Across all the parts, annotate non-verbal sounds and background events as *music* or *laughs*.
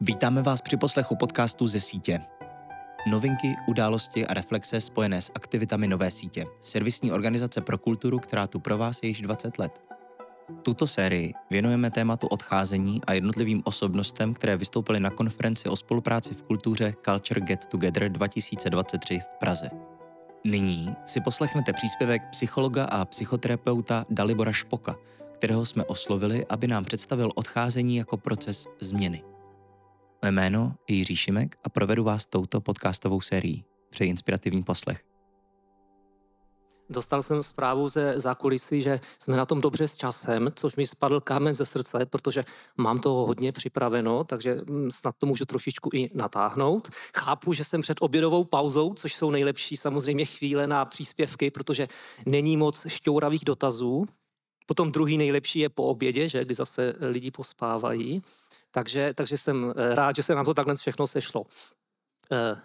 Vítáme vás při poslechu podcastu ze sítě. Novinky, události a reflexe spojené s aktivitami Nové sítě, servisní organizace pro kulturu, která tu pro vás je již 20 let. Tuto sérii věnujeme tématu odcházení a jednotlivým osobnostem, které vystoupily na konferenci o spolupráci v kultuře Culture Get Together 2023 v Praze. Nyní si poslechnete příspěvek psychologa a psychoterapeuta Dalibora Špoka, kterého jsme oslovili, aby nám představil odcházení jako proces změny. Mé jméno je Jiří Šimek a provedu vás touto podcastovou sérií. Přeji inspirativní poslech. Dostal jsem zprávu ze zákulisí, že jsme na tom dobře s časem, což mi spadl kámen ze srdce, protože mám toho hodně připraveno, takže mm, snad to můžu trošičku i natáhnout. Chápu, že jsem před obědovou pauzou, což jsou nejlepší samozřejmě chvíle na příspěvky, protože není moc šťouravých dotazů. Potom druhý nejlepší je po obědě, že, kdy zase lidi pospávají. Takže, takže jsem eh, rád, že se nám to takhle všechno sešlo. Eh,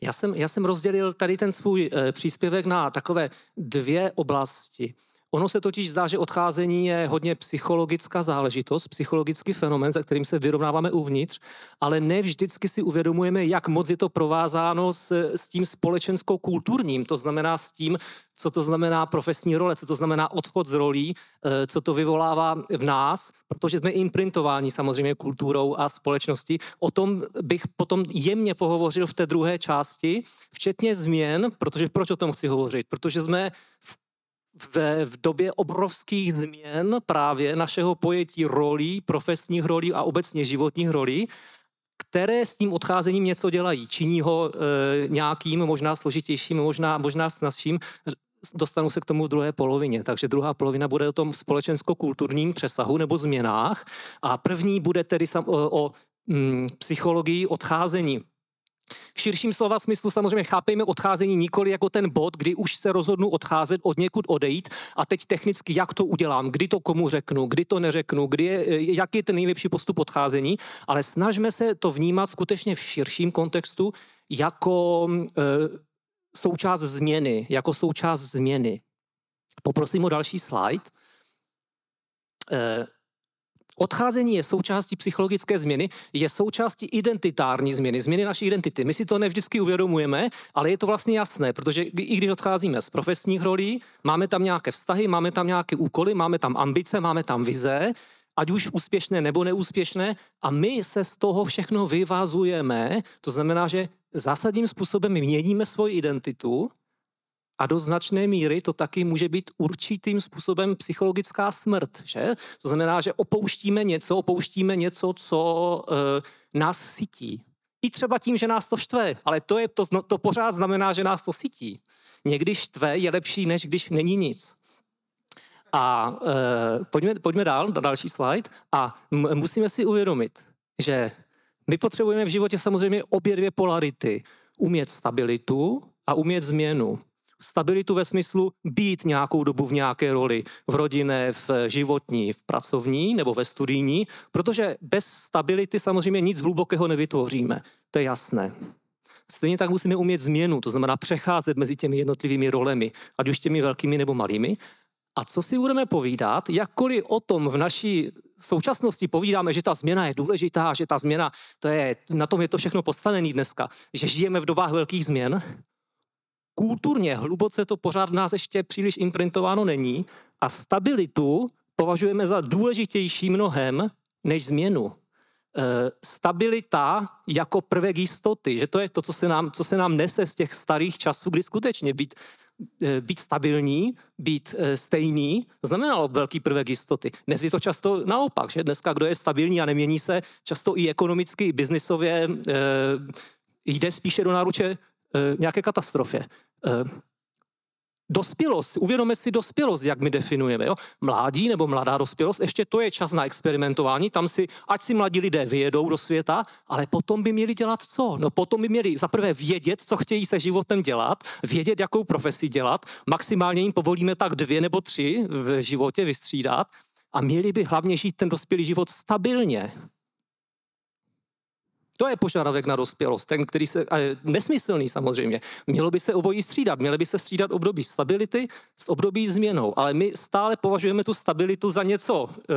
já jsem, já jsem rozdělil tady ten svůj eh, příspěvek na takové dvě oblasti. Ono se totiž zdá, že odcházení je hodně psychologická záležitost, psychologický fenomen, za kterým se vyrovnáváme uvnitř, ale ne vždycky si uvědomujeme, jak moc je to provázáno s, s tím společensko-kulturním, to znamená s tím, co to znamená profesní role, co to znamená odchod z rolí, eh, co to vyvolává v nás, protože jsme imprintováni samozřejmě kulturou a společností. O tom bych potom jemně pohovořil v té druhé části, včetně změn, protože proč o tom chci hovořit? Protože jsme v v, v době obrovských změn právě našeho pojetí rolí, profesních rolí a obecně životních rolí, které s tím odcházením něco dělají. Činí ho e, nějakým, možná složitějším, možná, možná snazším. Dostanu se k tomu v druhé polovině. Takže druhá polovina bude o tom společensko-kulturním přesahu nebo změnách. A první bude tedy sam, o, o mm, psychologii odcházení. V širším slova smyslu samozřejmě chápejme odcházení nikoli jako ten bod, kdy už se rozhodnu odcházet, od někud odejít a teď technicky jak to udělám, kdy to komu řeknu, kdy to neřeknu, kdy je, jak je ten nejlepší postup odcházení, ale snažme se to vnímat skutečně v širším kontextu jako e, součást změny, jako součást změny. Poprosím o další slide. E, Odcházení je součástí psychologické změny, je součástí identitární změny, změny naší identity. My si to nevždycky uvědomujeme, ale je to vlastně jasné, protože i když odcházíme z profesních rolí, máme tam nějaké vztahy, máme tam nějaké úkoly, máme tam ambice, máme tam vize, ať už úspěšné nebo neúspěšné, a my se z toho všechno vyvazujeme. To znamená, že zásadním způsobem měníme svoji identitu a do značné míry to taky může být určitým způsobem psychologická smrt, že? To znamená, že opouštíme něco, opouštíme něco, co e, nás sytí. I třeba tím, že nás to štve, ale to, je, to, to pořád znamená, že nás to sytí. Někdy štve je lepší, než když není nic. A e, pojďme, pojďme dál, na další slide. A m- musíme si uvědomit, že my potřebujeme v životě samozřejmě obě dvě polarity. Umět stabilitu a umět změnu stabilitu ve smyslu být nějakou dobu v nějaké roli, v rodinné, v životní, v pracovní nebo ve studijní, protože bez stability samozřejmě nic hlubokého nevytvoříme. To je jasné. Stejně tak musíme umět změnu, to znamená přecházet mezi těmi jednotlivými rolemi, ať už těmi velkými nebo malými. A co si budeme povídat, jakkoliv o tom v naší současnosti povídáme, že ta změna je důležitá, že ta změna, to je, na tom je to všechno postavené dneska, že žijeme v dobách velkých změn, kulturně hluboce to pořád v nás ještě příliš imprintováno není a stabilitu považujeme za důležitější mnohem než změnu. E, stabilita jako prvek jistoty, že to je to, co se, nám, co se nám nese z těch starých časů, kdy skutečně být, e, být stabilní, být e, stejný, znamenalo velký prvek jistoty. Dnes je to často naopak, že dneska kdo je stabilní a nemění se, často i ekonomicky, i biznisově, e, jde spíše do náruče e, nějaké katastrofě. Eh, dospělost, uvědomme si dospělost, jak my definujeme. Jo? Mládí nebo mladá dospělost, ještě to je čas na experimentování, tam si, ať si mladí lidé vyjedou do světa, ale potom by měli dělat co? No potom by měli zaprvé vědět, co chtějí se životem dělat, vědět, jakou profesi dělat, maximálně jim povolíme tak dvě nebo tři v životě vystřídat a měli by hlavně žít ten dospělý život stabilně. To je požadavek na dospělost, ten, který se, a nesmyslný samozřejmě. Mělo by se obojí střídat, měly by se střídat období stability s období změnou, ale my stále považujeme tu stabilitu za něco e,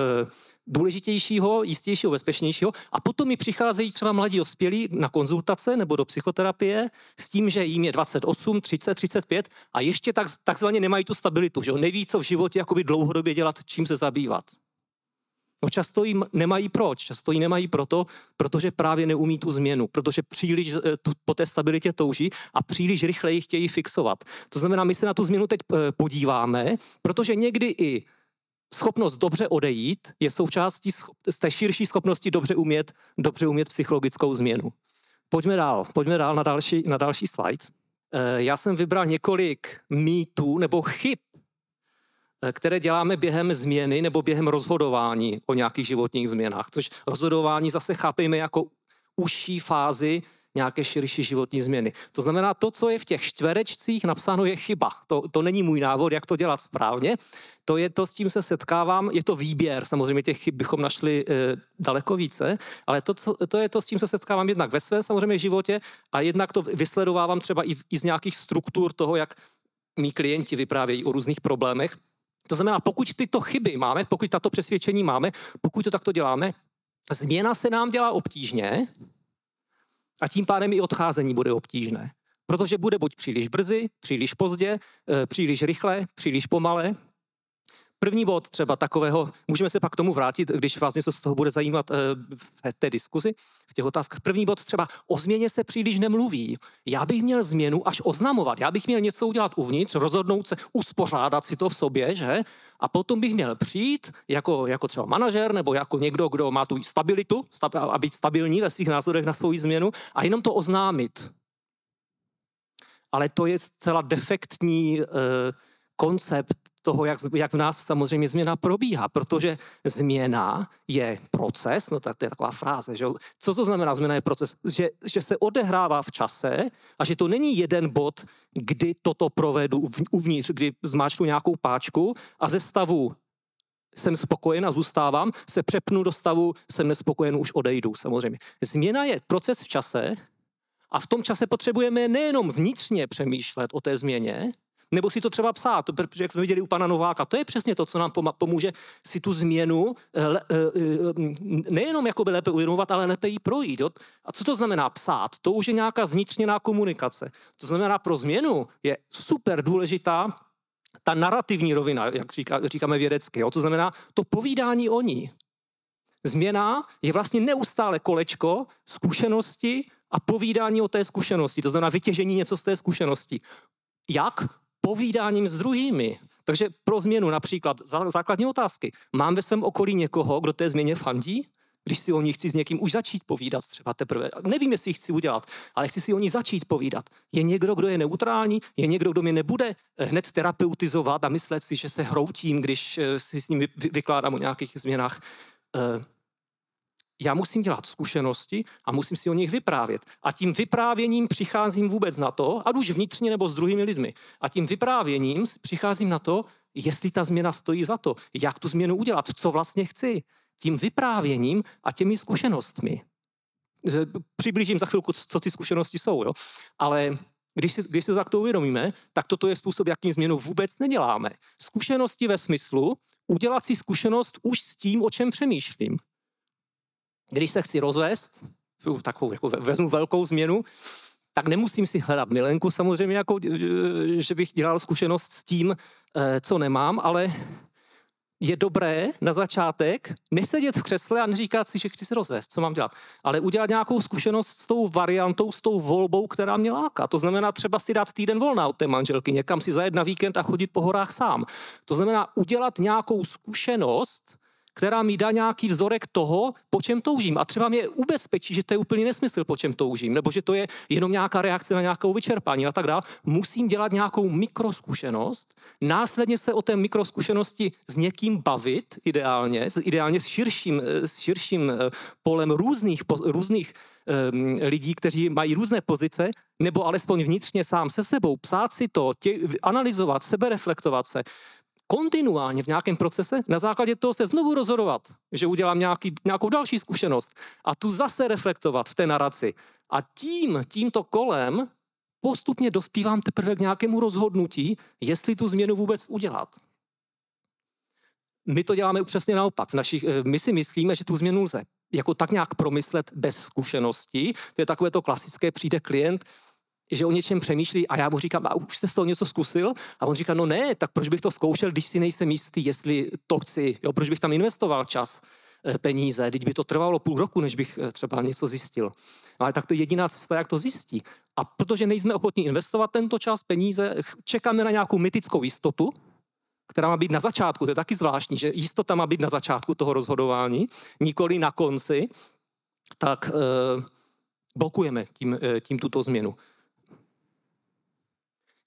důležitějšího, jistějšího, bezpečnějšího a potom mi přicházejí třeba mladí dospělí na konzultace nebo do psychoterapie s tím, že jim je 28, 30, 35 a ještě tak, takzvaně nemají tu stabilitu, že jo? neví, co v životě jakoby dlouhodobě dělat, čím se zabývat. No často jí nemají proč, často jí nemají proto, protože právě neumí tu změnu, protože příliš eh, po té stabilitě touží a příliš rychle ji chtějí fixovat. To znamená, my se na tu změnu teď eh, podíváme, protože někdy i schopnost dobře odejít je součástí z té širší schopnosti dobře umět, dobře umět psychologickou změnu. Pojďme dál, pojďme dál na další, na další slide. Eh, já jsem vybral několik mýtů nebo chyb, které děláme během změny nebo během rozhodování o nějakých životních změnách, což rozhodování zase chápejme jako užší fázi nějaké širší životní změny. To znamená, to, co je v těch čtverečcích napsáno, je chyba. To, to není můj návod, jak to dělat správně. To je to, s tím se setkávám. Je to výběr. Samozřejmě těch chyb bychom našli e, daleko více, ale to, co, to je to, s tím se setkávám jednak ve svém samozřejmě životě a jednak to vysledovávám třeba i, i z nějakých struktur toho, jak mý klienti vyprávějí o různých problémech to znamená, pokud tyto chyby máme, pokud tato přesvědčení máme, pokud to takto děláme, změna se nám dělá obtížně a tím pádem i odcházení bude obtížné. Protože bude buď příliš brzy, příliš pozdě, eh, příliš rychle, příliš pomale, První bod třeba takového, můžeme se pak k tomu vrátit, když vás něco z toho bude zajímat eh, v té diskuzi, v těch otázkách. První bod třeba o změně se příliš nemluví. Já bych měl změnu až oznamovat. Já bych měl něco udělat uvnitř, rozhodnout se, uspořádat si to v sobě, že? A potom bych měl přijít jako, jako třeba manažer nebo jako někdo, kdo má tu stabilitu a být stabilní ve svých názorech na svou změnu a jenom to oznámit. Ale to je zcela defektní uh, koncept toho, jak, jak v nás samozřejmě změna probíhá, protože změna je proces, no tak to je taková fráze, že co to znamená změna je proces? Že, že se odehrává v čase a že to není jeden bod, kdy toto provedu uvnitř, kdy zmáčknu nějakou páčku a ze stavu jsem spokojen a zůstávám, se přepnu do stavu, jsem nespokojen, už odejdu samozřejmě. Změna je proces v čase a v tom čase potřebujeme nejenom vnitřně přemýšlet o té změně, nebo si to třeba psát, protože jak jsme viděli u pana Nováka, to je přesně to, co nám pomůže si tu změnu eh, eh, eh, nejenom jako by lépe uvědomovat, ale lépe ji projít. Jo? A co to znamená psát? To už je nějaká zvnitřněná komunikace. To znamená, pro změnu je super důležitá ta narrativní rovina, jak říká, říkáme vědecky. Jo? To znamená to povídání o ní. Změna je vlastně neustále kolečko zkušenosti a povídání o té zkušenosti, to znamená vytěžení něco z té zkušenosti. Jak? Povídáním s druhými. Takže pro změnu například základní otázky. Mám ve svém okolí někoho, kdo té změně fandí? Když si o ní chci s někým už začít povídat třeba teprve. Nevím, jestli ji chci udělat, ale chci si o ní začít povídat. Je někdo, kdo je neutrální? Je někdo, kdo mě nebude eh, hned terapeutizovat a myslet si, že se hroutím, když eh, si s ním vykládám o nějakých změnách? Já musím dělat zkušenosti a musím si o nich vyprávět. A tím vyprávěním přicházím vůbec na to, ať už vnitřně nebo s druhými lidmi. A tím vyprávěním přicházím na to, jestli ta změna stojí za to, jak tu změnu udělat, co vlastně chci. Tím vyprávěním a těmi zkušenostmi. Přiblížím za chvilku, co ty zkušenosti jsou. Jo? Ale když si, když si to takto uvědomíme, tak toto je způsob, jakým změnu vůbec neděláme. Zkušenosti ve smyslu udělat si zkušenost už s tím, o čem přemýšlím. Když se chci rozvést, takovou jako vezmu velkou změnu, tak nemusím si hledat milenku samozřejmě, jako, že bych dělal zkušenost s tím, eh, co nemám, ale je dobré na začátek nesedět v křesle a neříkat si, že chci se rozvést, co mám dělat, ale udělat nějakou zkušenost s tou variantou, s tou volbou, která mě láká. To znamená třeba si dát týden volna od té manželky, někam si zajet na víkend a chodit po horách sám. To znamená udělat nějakou zkušenost, která mi dá nějaký vzorek toho, po čem toužím. A třeba mě ubezpečí, že to je úplný nesmysl, po čem toužím, nebo že to je jenom nějaká reakce na nějakou vyčerpání a tak dále. Musím dělat nějakou mikroskušenost, následně se o té mikroskušenosti s někým bavit, ideálně, ideálně s širším, s širším eh, polem různých, různých um, lidí, kteří mají různé pozice, nebo alespoň vnitřně sám se sebou, psát si to, tě, analyzovat, sebereflektovat se, kontinuálně v nějakém procese, na základě toho se znovu rozhodovat, že udělám nějaký, nějakou další zkušenost a tu zase reflektovat v té naraci. A tím, tímto kolem postupně dospívám teprve k nějakému rozhodnutí, jestli tu změnu vůbec udělat. My to děláme přesně naopak. V našich, eh, my si myslíme, že tu změnu lze jako tak nějak promyslet bez zkušeností. To je takové to klasické, přijde klient, že o něčem přemýšlí a já mu říkám, a už jste z toho něco zkusil? A on říká, no ne, tak proč bych to zkoušel, když si nejsem jistý, jestli to chci, jo, proč bych tam investoval čas, eh, peníze, teď by to trvalo půl roku, než bych eh, třeba něco zjistil. Ale tak to je jediná cesta, jak to zjistí. A protože nejsme ochotní investovat tento čas, peníze, čekáme na nějakou mytickou jistotu, která má být na začátku. To je taky zvláštní, že jistota má být na začátku toho rozhodování, nikoli na konci, tak e, blokujeme tím, e, tím tuto změnu.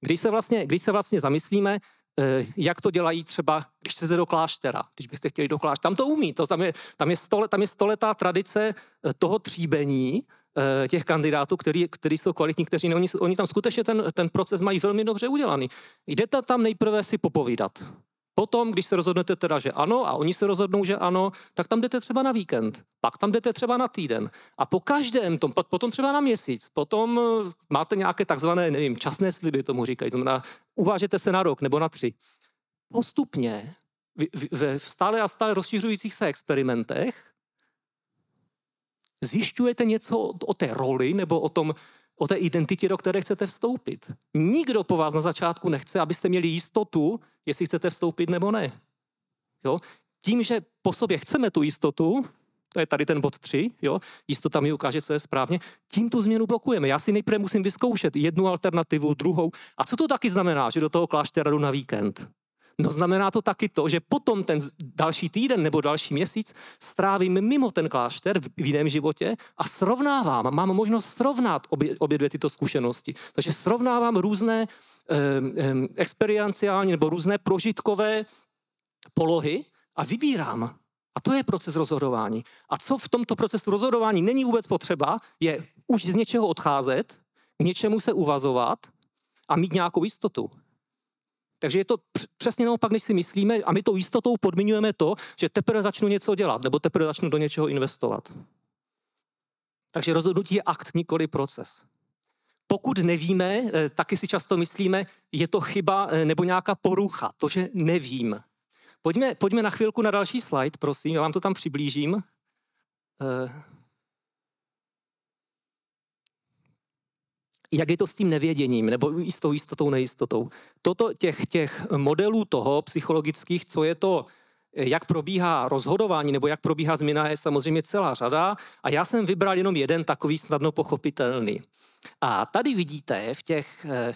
Když se vlastně, když se vlastně zamyslíme, eh, jak to dělají třeba, když chcete do kláštera, když byste chtěli do kláštera. Tam to umí, to tam je, tam je, stole, tam je stoletá tradice eh, toho tříbení eh, těch kandidátů, který, který jsou kvalitní, kteří oni, oni tam skutečně ten, ten proces mají velmi dobře udělaný. Jdete tam nejprve si popovídat. Potom, když se rozhodnete teda, že ano, a oni se rozhodnou, že ano, tak tam jdete třeba na víkend, pak tam jdete třeba na týden. A po každém tom, potom třeba na měsíc, potom eh, máte nějaké takzvané, nevím, časné sliby, tomu říkají, to znamená, uvážete se na rok nebo na tři. Postupně ve stále a stále rozšiřujících se experimentech zjišťujete něco o té roli nebo o tom, o té identitě, do které chcete vstoupit. Nikdo po vás na začátku nechce, abyste měli jistotu, jestli chcete vstoupit nebo ne. Jo? Tím, že po sobě chceme tu jistotu, to je tady ten bod 3, jo? jistota mi ukáže, co je správně, tím tu změnu blokujeme. Já si nejprve musím vyzkoušet jednu alternativu, druhou. A co to taky znamená, že do toho kláštera jdu na víkend? No znamená to taky to, že potom ten další týden nebo další měsíc strávím mimo ten klášter v jiném životě a srovnávám, mám možnost srovnat obě, obě dvě tyto zkušenosti. Takže srovnávám různé eh, eh, experienciální nebo různé prožitkové polohy a vybírám. A to je proces rozhodování. A co v tomto procesu rozhodování není vůbec potřeba, je už z něčeho odcházet, k něčemu se uvazovat a mít nějakou jistotu. Takže je to přesně naopak, než si myslíme a my tou jistotou podmiňujeme to, že teprve začnu něco dělat nebo teprve začnu do něčeho investovat. Takže rozhodnutí je akt, nikoli proces. Pokud nevíme, eh, taky si často myslíme, je to chyba eh, nebo nějaká porucha, to, že nevím. Pojďme, pojďme na chvilku na další slide, prosím, já vám to tam přiblížím. Jak je to s tím nevěděním, nebo s tou jistotou, nejistotou. Toto těch, těch modelů toho psychologických, co je to, jak probíhá rozhodování nebo jak probíhá změna, je samozřejmě celá řada. A já jsem vybral jenom jeden takový snadno pochopitelný. A tady vidíte v těch eh,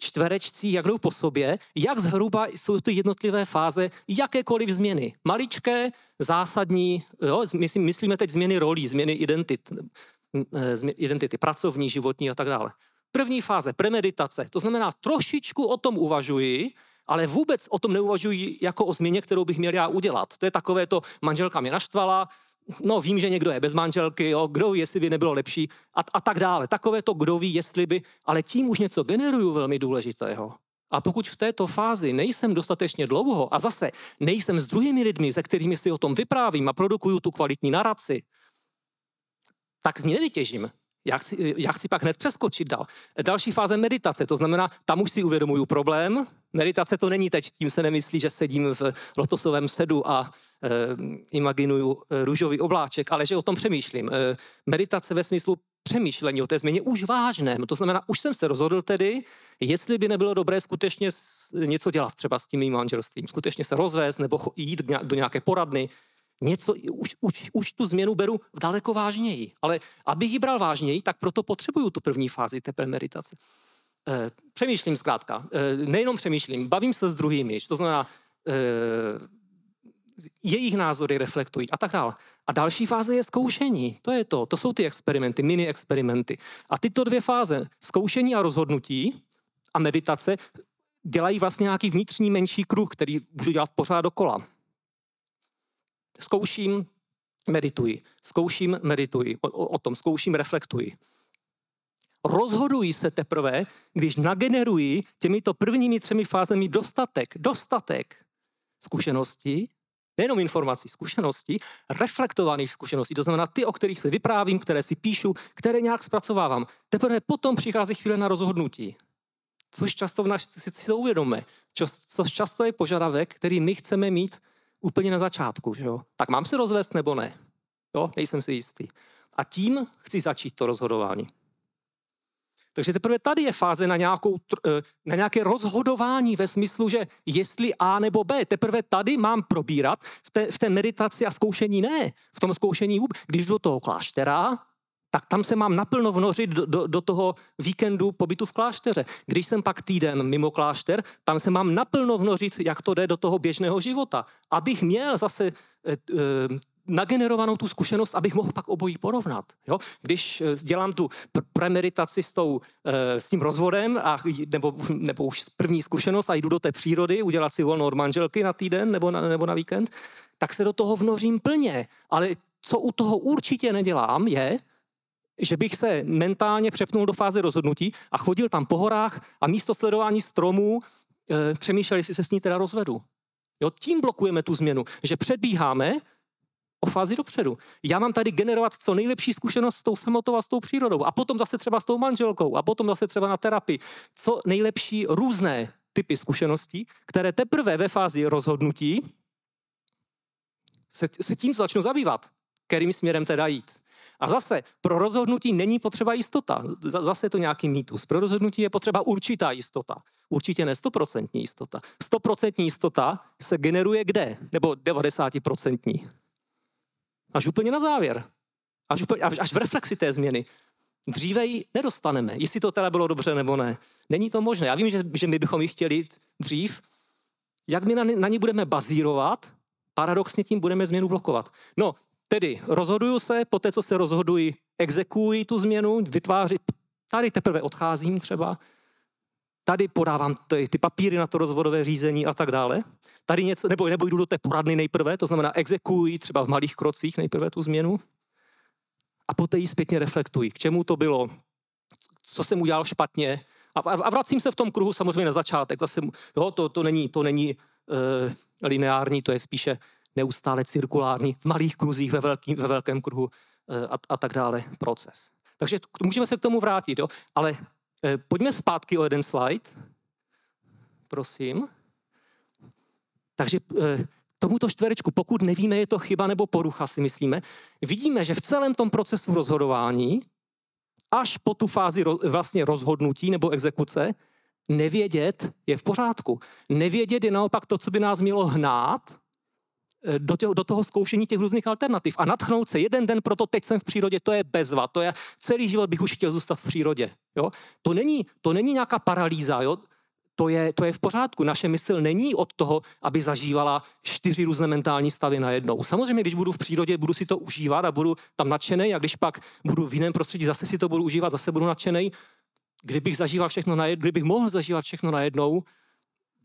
čtverečcích, jak jdou po sobě, jak zhruba jsou ty jednotlivé fáze jakékoliv změny. Maličké, zásadní, jo, myslím, myslíme teď změny rolí, změny identit, eh, identity, pracovní, životní a tak dále. První fáze, premeditace, to znamená trošičku o tom uvažuji, ale vůbec o tom neuvažuji jako o změně, kterou bych měl já udělat. To je takové to, manželka mě naštvala, no vím, že někdo je bez manželky, jo, kdo ví, jestli by nebylo lepší a, a tak dále. Takové to, kdo ví, jestli by, ale tím už něco generuju velmi důležitého. A pokud v této fázi nejsem dostatečně dlouho a zase nejsem s druhými lidmi, se kterými si o tom vyprávím a produkuju tu kvalitní naraci, tak z ní nevytěžím. Já chci, já chci pak hned přeskočit dál. Další fáze meditace, to znamená, tam už si uvědomuju problém. Meditace to není teď, tím se nemyslí, že sedím v lotosovém sedu a e, imaginuju eh, růžový obláček, ale že o tom přemýšlím. E, meditace ve smyslu přemýšlení o té změně už vážném. To znamená, už jsem se rozhodl tedy, jestli by nebylo dobré skutečně něco dělat třeba s tím mým manželstvím, skutečně se rozvést nebo jít do nějaké poradny, něco, už, už, už tu změnu beru daleko vážněji. Ale abych ji bral vážněji, tak proto potřebuju tu první fázi té premeditace. E, přemýšlím zkrátka. E, nejenom přemýšlím, bavím se s druhými. To znamená, e, jejich názory reflektují a tak dále. A další fáze je zkoušení. To je to. To jsou ty experimenty, mini experimenty. A tyto dvě fáze, zkoušení a rozhodnutí a meditace, dělají vlastně nějaký vnitřní menší kruh, který můžu dělat pořád dokola. Zkouším, medituji. Zkouším, medituji. O, o, o tom zkouším, reflektuji. Rozhoduji se teprve, když nageneruji těmito prvními třemi fázemi dostatek, dostatek zkušeností, nejenom informací, zkušeností, reflektovaných zkušeností, to znamená ty, o kterých si vyprávím, které si píšu, které nějak zpracovávám. Teprve potom přichází chvíle na rozhodnutí. Což často v nás si to uvědomíme. Což často je požadavek, který my chceme mít úplně na začátku. Že jo? Tak mám se rozvést nebo ne? Jo, nejsem si jistý. A tím chci začít to rozhodování. Takže teprve tady je fáze na, nějakou, eh, na nějaké rozhodování ve smyslu, že jestli A nebo B. Teprve tady mám probírat v té, v té meditaci a zkoušení ne. V tom zkoušení Když do toho kláštera, tak tam se mám naplno vnořit do, do, do toho víkendu pobytu v klášteře. Když jsem pak týden mimo klášter, tam se mám naplno vnořit, jak to jde do toho běžného života. Abych měl zase e, e, nagenerovanou tu zkušenost, abych mohl pak obojí porovnat. Jo? Když eh, dělám tu premeditaci s, tou, s tím rozvodem, a, nebo, nebo už první zkušenost a jdu do té přírody, udělat si volno od manželky na týden nebo na, nebo na víkend, tak se do toho vnořím plně. Ale co u toho určitě nedělám, je, že bych se mentálně přepnul do fáze rozhodnutí a chodil tam po horách a místo sledování stromů e, přemýšlel, jestli se s ní teda rozvedu. Jo, tím blokujeme tu změnu, že předbíháme o fázi dopředu. Já mám tady generovat co nejlepší zkušenost s tou samotou a s tou přírodou. A potom zase třeba s tou manželkou. A potom zase třeba na terapii. Co nejlepší různé typy zkušeností, které teprve ve fázi rozhodnutí se, se tím začnu zabývat. Kterým směrem teda jít. A zase, pro rozhodnutí není potřeba jistota. Zase je to nějaký mýtus. Pro rozhodnutí je potřeba určitá jistota. Určitě ne stoprocentní jistota. Stoprocentní jistota se generuje kde? Nebo 90%. Až úplně na závěr. Až, úplně, až, až v reflexi té změny. Dříve ji nedostaneme, jestli to teda bylo dobře nebo ne. Není to možné. Já vím, že, že my bychom ji chtěli dřív. Jak my na, na ní budeme bazírovat, paradoxně tím budeme změnu blokovat. No, Tedy rozhoduju se, po té, co se rozhoduji, exekuji tu změnu, vytváří, tady teprve odcházím třeba, tady podávám ty, ty papíry na to rozvodové řízení a tak dále. Tady něco, nebo, nebo jdu do té poradny nejprve, to znamená exekuji třeba v malých krocích nejprve tu změnu a poté ji zpětně reflektuji, k čemu to bylo, co jsem udělal špatně a, a vracím se v tom kruhu samozřejmě na začátek. Zase, jo, to, to není, to není uh, lineární, to je spíše neustále cirkulární, v malých kruzích, ve, velký, ve velkém kruhu eh, a, a tak dále proces. Takže můžeme se k tomu vrátit, jo? ale eh, pojďme zpátky o jeden slide. Prosím. Takže eh, tomuto čtverečku, pokud nevíme, je to chyba nebo porucha, si myslíme, vidíme, že v celém tom procesu rozhodování, až po tu fázi vlastně rozhodnutí nebo exekuce, nevědět je v pořádku. Nevědět je naopak to, co by nás mělo hnát do, tě, do toho zkoušení těch různých alternativ a natchnout se jeden den proto, teď jsem v přírodě, to je bezva, to je celý život bych už chtěl zůstat v přírodě. Jo? To, není, to není nějaká paralýza, jo? To, je, to je v pořádku. Naše mysl není od toho, aby zažívala čtyři různé mentální stavy najednou. Samozřejmě, když budu v přírodě, budu si to užívat a budu tam nadšený, a když pak budu v jiném prostředí, zase si to budu užívat, zase budu nadšený. Kdybych zažíval všechno najednou, kdybych mohl zažívat všechno najednou,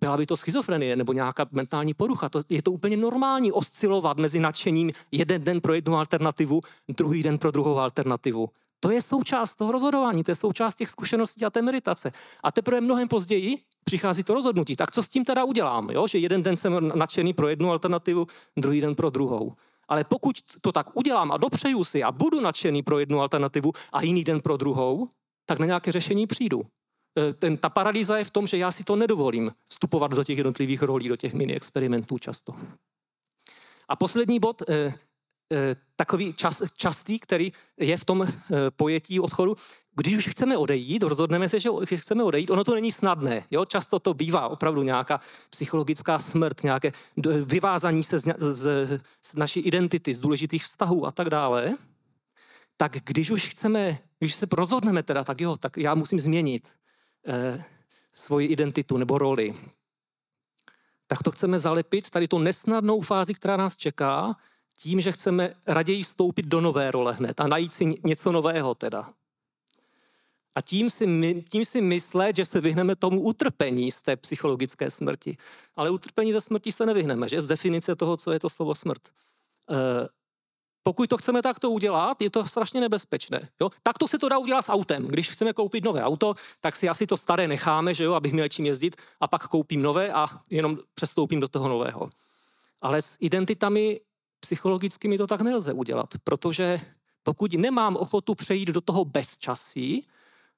byla by to schizofrenie nebo nějaká mentální porucha. To, je to úplně normální oscilovat mezi nadšením jeden den pro jednu alternativu, druhý den pro druhou alternativu. To je součást toho rozhodování, to je součást těch zkušeností a té meditace. A teprve mnohem později přichází to rozhodnutí. Tak co s tím teda udělám? Jo? Že jeden den jsem nadšený pro jednu alternativu, druhý den pro druhou. Ale pokud to tak udělám a dopřeju si a budu nadšený pro jednu alternativu a jiný den pro druhou, tak na nějaké řešení přijdu. Eh, ten, ta paralýza je v tom, že já si to nedovolím vstupovat do těch jednotlivých rolí, do těch mini experimentů často. A poslední bod, eh, eh, takový čas, častý, který je v tom pojetí odchodu, když už chceme odejít, rozhodneme se, že chceme odejít, ono to není snadné. Jo? Často to bývá opravdu nějaká psychologická smrt, nějaké vyvázání se z, z, z naší identity, z důležitých vztahů a tak dále. Tak když už chceme, když se rozhodneme teda, tak jo, tak já musím změnit eh, svoji identitu nebo roli, tak to chceme zalepit, tady tu nesnadnou fázi, která nás čeká, tím, že chceme raději vstoupit do nové role hned a najít si něco nového teda. A tím si, my, tím si myslet, že se vyhneme tomu utrpení z té psychologické smrti. Ale utrpení ze smrti se nevyhneme, že? Z definice toho, co je to slovo smrt. E, pokud to chceme takto udělat, je to strašně nebezpečné. Jo? Takto se to dá udělat s autem. Když chceme koupit nové auto, tak si asi to staré necháme, že jo, abych měl čím jezdit, a pak koupím nové a jenom přestoupím do toho nového. Ale s identitami psychologickými to tak nelze udělat, protože pokud nemám ochotu přejít do toho bezčasí,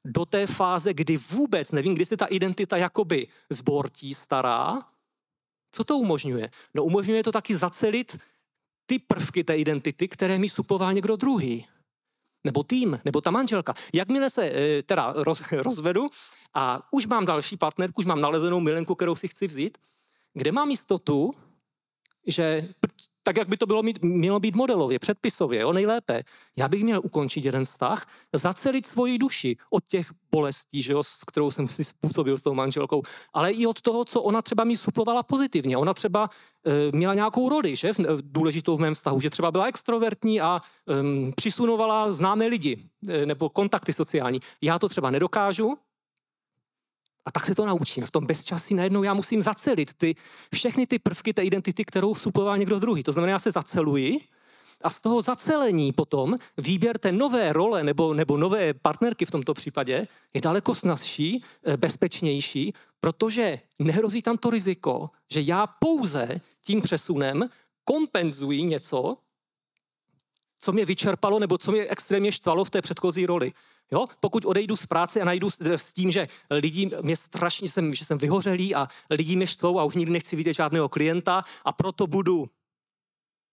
do té fáze, kdy vůbec nevím, kdy se ta identita jakoby zbortí stará, co to umožňuje? No umožňuje to taky zacelit ty prvky té identity, které mi supoval někdo druhý. Nebo tým, nebo ta manželka. Jakmile se e, teda roz, *laughs* rozvedu a už mám další partnerku, už mám nalezenou milenku, kterou si chci vzít, kde mám jistotu, že tak, jak by to bylo mít, mělo být modelově, předpisově, jo, nejlépe. Já bych měl ukončit jeden vztah, zacelit svoji duši od těch bolestí, že jo, s kterou jsem si způsobil s tou manželkou, ale i od toho, co ona třeba mi suplovala pozitivně. Ona třeba e, měla nějakou roli, že, v, důležitou v mém vztahu, že třeba byla extrovertní a e, přisunovala známé lidi e, nebo kontakty sociální. Já to třeba nedokážu, a tak se to naučím. V tom bezčasí najednou já musím zacelit ty, všechny ty prvky té identity, kterou vstupoval někdo druhý. To znamená, já se zaceluji a z toho zacelení potom výběr té nové role nebo, nebo nové partnerky v tomto případě je daleko snazší, eh, bezpečnější, protože nehrozí tam to riziko, že já pouze tím přesunem kompenzuji něco, co mě vyčerpalo nebo co mě extrémně štvalo v té předchozí roli. Jo? Pokud odejdu z práce a najdu s tím, že lidi mě strašně jsem, že jsem vyhořelý a lidi mě štvou a už nikdy nechci vidět žádného klienta a proto budu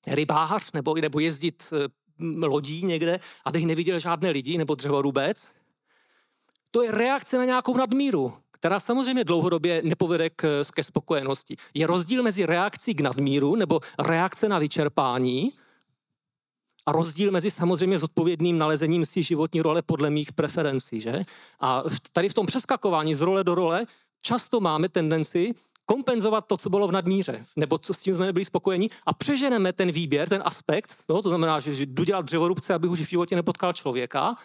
rybář nebo, nebo jezdit eh, lodí někde, abych neviděl žádné lidi nebo dřevorubec, to je reakce na nějakou nadmíru, která samozřejmě dlouhodobě nepovede k, ke spokojenosti. Je rozdíl mezi reakcí k nadmíru nebo reakce na vyčerpání a rozdíl mezi samozřejmě zodpovědným nalezením si životní role podle mých preferencí. Že? A tady v tom přeskakování z role do role často máme tendenci kompenzovat to, co bylo v nadmíře, nebo co s tím jsme nebyli spokojeni a přeženeme ten výběr, ten aspekt, no, to znamená, že jdu dělat dřevorubce, abych už v životě nepotkal člověka,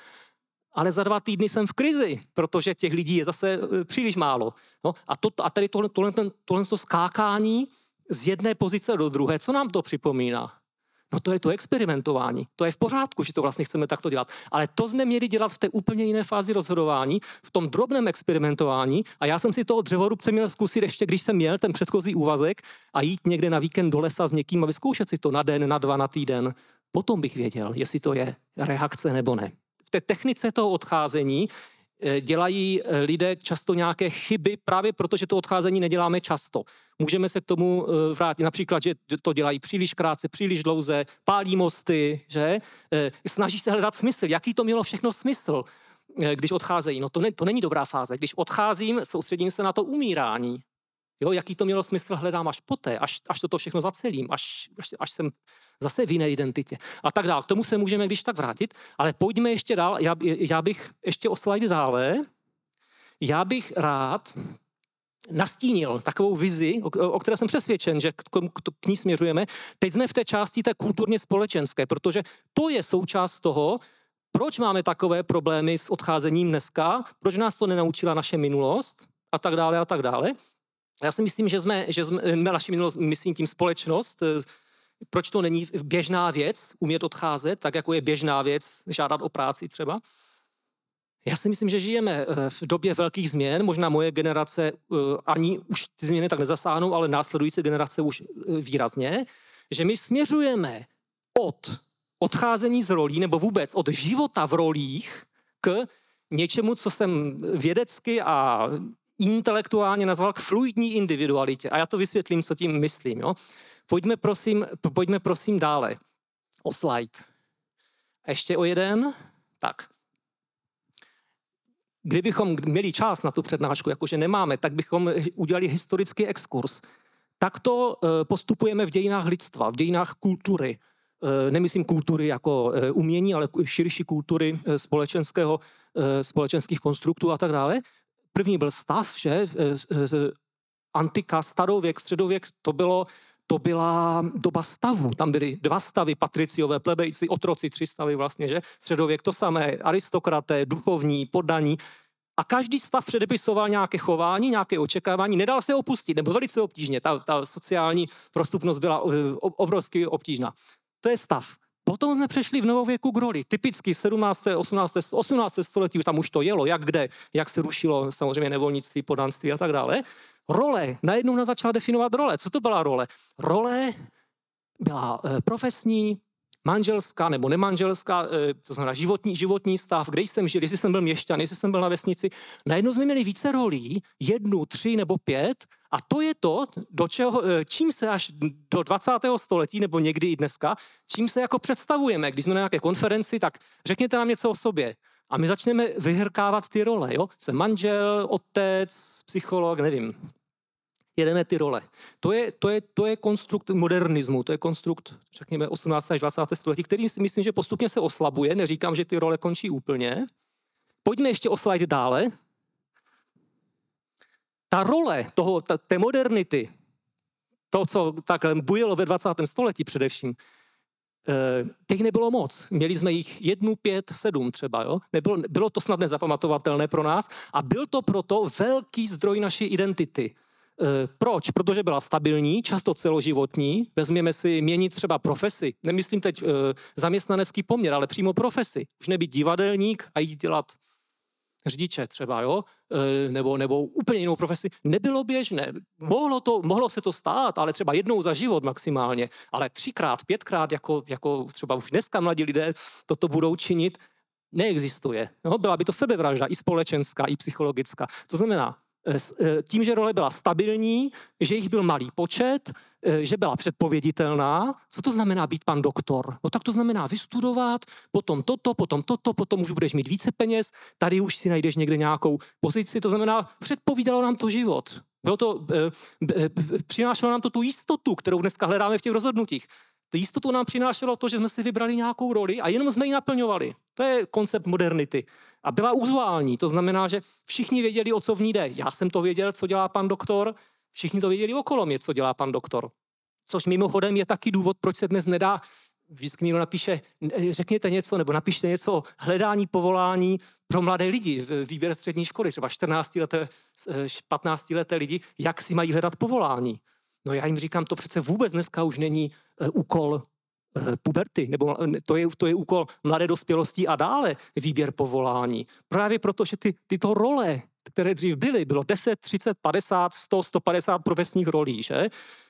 ale za dva týdny jsem v krizi, protože těch lidí je zase e, příliš málo. No, a, to, a tady tohle, tohle, tohle to skákání z jedné pozice do druhé, co nám to připomíná? No to je to experimentování. To je v pořádku, že to vlastně chceme takto dělat. Ale to jsme měli dělat v té úplně jiné fázi rozhodování, v tom drobném experimentování. A já jsem si toho dřevorubce měl zkusit ještě, když jsem měl ten předchozí úvazek a jít někde na víkend do lesa s někým a vyzkoušet si to na den, na dva, na týden. Potom bych věděl, jestli to je reakce nebo ne. V té technice toho odcházení Eh, dělají eh, lidé často nějaké chyby právě proto, že to odcházení neděláme často. Můžeme se k tomu eh, vrátit například, že to dělají příliš krátce, příliš dlouze, pálí mosty, že? Snaží se hledat smysl. Jaký to mělo všechno smysl, když odcházejí? No to, ne, to není dobrá fáze. Když odcházím, soustředím se na to umírání. Jo, jaký to mělo smysl, hledám až poté, až, až toto všechno zacelím, až, až, až jsem zase v jiné identitě a tak dále. K tomu se můžeme když tak vrátit, ale pojďme ještě dál. Já, já bych ještě o slajdy dále. Já bych rád nastínil takovou vizi, o, které jsem přesvědčen, že k, k, k ní směřujeme. Teď jsme v té části té kulturně společenské, protože to je součást toho, proč máme takové problémy s odcházením dneska, proč nás to nenaučila naše minulost a tak dále a tak dále. Já si myslím, že jsme, že jsme naši minulost, myslím tím společnost, eh, proč to není běžná věc umět odcházet, tak jako je běžná věc žádat o práci třeba. Já si myslím, že žijeme eh, v době velkých změn, možná moje generace eh, ani už ty změny tak nezasáhnou, ale následující generace už výrazně, že my směřujeme od odcházení z rolí nebo vůbec od života v rolích k něčemu, co jsem vědecky a intelektuálně nazval k fluidní individualitě. A já to vysvětlím, co tím myslím. Jo? Pojďme, prosím, pojďme prosím dále. O slide. A ještě o jeden. Tak. Kdybychom měli čas na tu přednášku, jakože nemáme, tak bychom udělali historický exkurs. Takto eh, postupujeme v dějinách lidstva, v dějinách kultury. Eh, nemyslím kultury jako eh, umění, ale širší kultury společenského, společenských konstruktů a tak dále. První byl stav, že antika, starověk, středověk, to bylo to byla doba stavu. Tam byly dva stavy, patriciové, plebejci, otroci, tři stavy vlastně, že? Středověk to samé, aristokraté, duchovní, poddaní. A každý stav předepisoval nějaké chování, nějaké očekávání, nedal se opustit, nebo velice obtížně. Ta, ta sociální prostupnost byla eh, obrovsky obtížná. To je stav. Potom jsme přešli v novověku k roli. Typicky 17. 18. 18. století, tam už to jelo, jak kde, jak se rušilo samozřejmě nevolnictví, podanství a tak dále. Role, najednou nás začala definovat role. Co to byla role? Role byla eh, profesní, manželská nebo nemanželská, eh, to znamená životní, životní stav, kde jsem žil, jestli jsem byl měšťan, jestli jsem byl na vesnici. Najednou jsme měli více rolí, jednu, tři nebo pět, a to je to, do čeho, eh, čím se až do 20. století, nebo někdy i dneska, čím se jako představujeme. Když jsme na nějaké konferenci, tak řekněte nám něco o sobě. A my začneme vyhrkávat ty role. Jo? Jsem manžel, otec, psycholog, nevím, jedeme ty role. To je, to je, to je konstrukt modernismu, to je konstrukt, řekněme, 18. až 20. století, kterým si myslím, že postupně se oslabuje. Neříkám, že ty role končí úplně. Pojďme ještě o slide dále. Ta role toho, ta, té modernity, to, co tak bujelo ve 20. století především, těch nebylo moc. Měli jsme jich jednu, pět, sedm třeba. Jo? Nebylo, bylo to snad nezapamatovatelné pro nás a byl to proto velký zdroj naší identity. Eh, proč? Protože byla stabilní, často celoživotní. Vezměme si měnit třeba profesi. Nemyslím teď eh, zaměstnanecký poměr, ale přímo profesi. Už nebýt divadelník a jít dělat řidiče třeba, jo? Eh, nebo, nebo úplně jinou profesi. Nebylo běžné. Mohlo, to, mohlo se to stát, ale třeba jednou za život maximálně. Ale třikrát, pětkrát, jako, jako třeba už dneska mladí lidé toto budou činit, neexistuje. Jo? Byla by to sebevražda, i společenská, i psychologická. To znamená, tím, že role byla stabilní, že jich byl malý počet, eh, že byla předpověditelná. Co to znamená být pan doktor? No tak to znamená vystudovat, potom toto, potom toto, potom už budeš mít více peněz, tady už si najdeš někde nějakou pozici, to znamená, předpovídalo nám to život. Bylo to, přinášelo nám to tu jistotu, kterou dneska hledáme v těch rozhodnutích. Tu jistotu nám přinášelo to, že jsme si vybrali nějakou roli a jenom jsme ji naplňovali. To je koncept modernity. A byla uzuální, to znamená, že všichni věděli, o co v ní jde. Já jsem to věděl, co dělá pan doktor, všichni to věděli okolo mě, co dělá pan doktor. Což mimochodem je taky důvod, proč se dnes nedá vždycky někdo napíše, řekněte něco, nebo napište něco o hledání povolání pro mladé lidi, výběr střední školy, třeba 14 leté, 15 leté lidi, jak si mají hledat povolání. No já jim říkám, to přece vůbec dneska už není uh, úkol uh, puberty, nebo to je, to je úkol mladé dospělosti a dále výběr povolání. Právě proto, že ty, tyto role, které dřív byly, bylo 10, 30, 50, 100, 150 profesních rolí, že?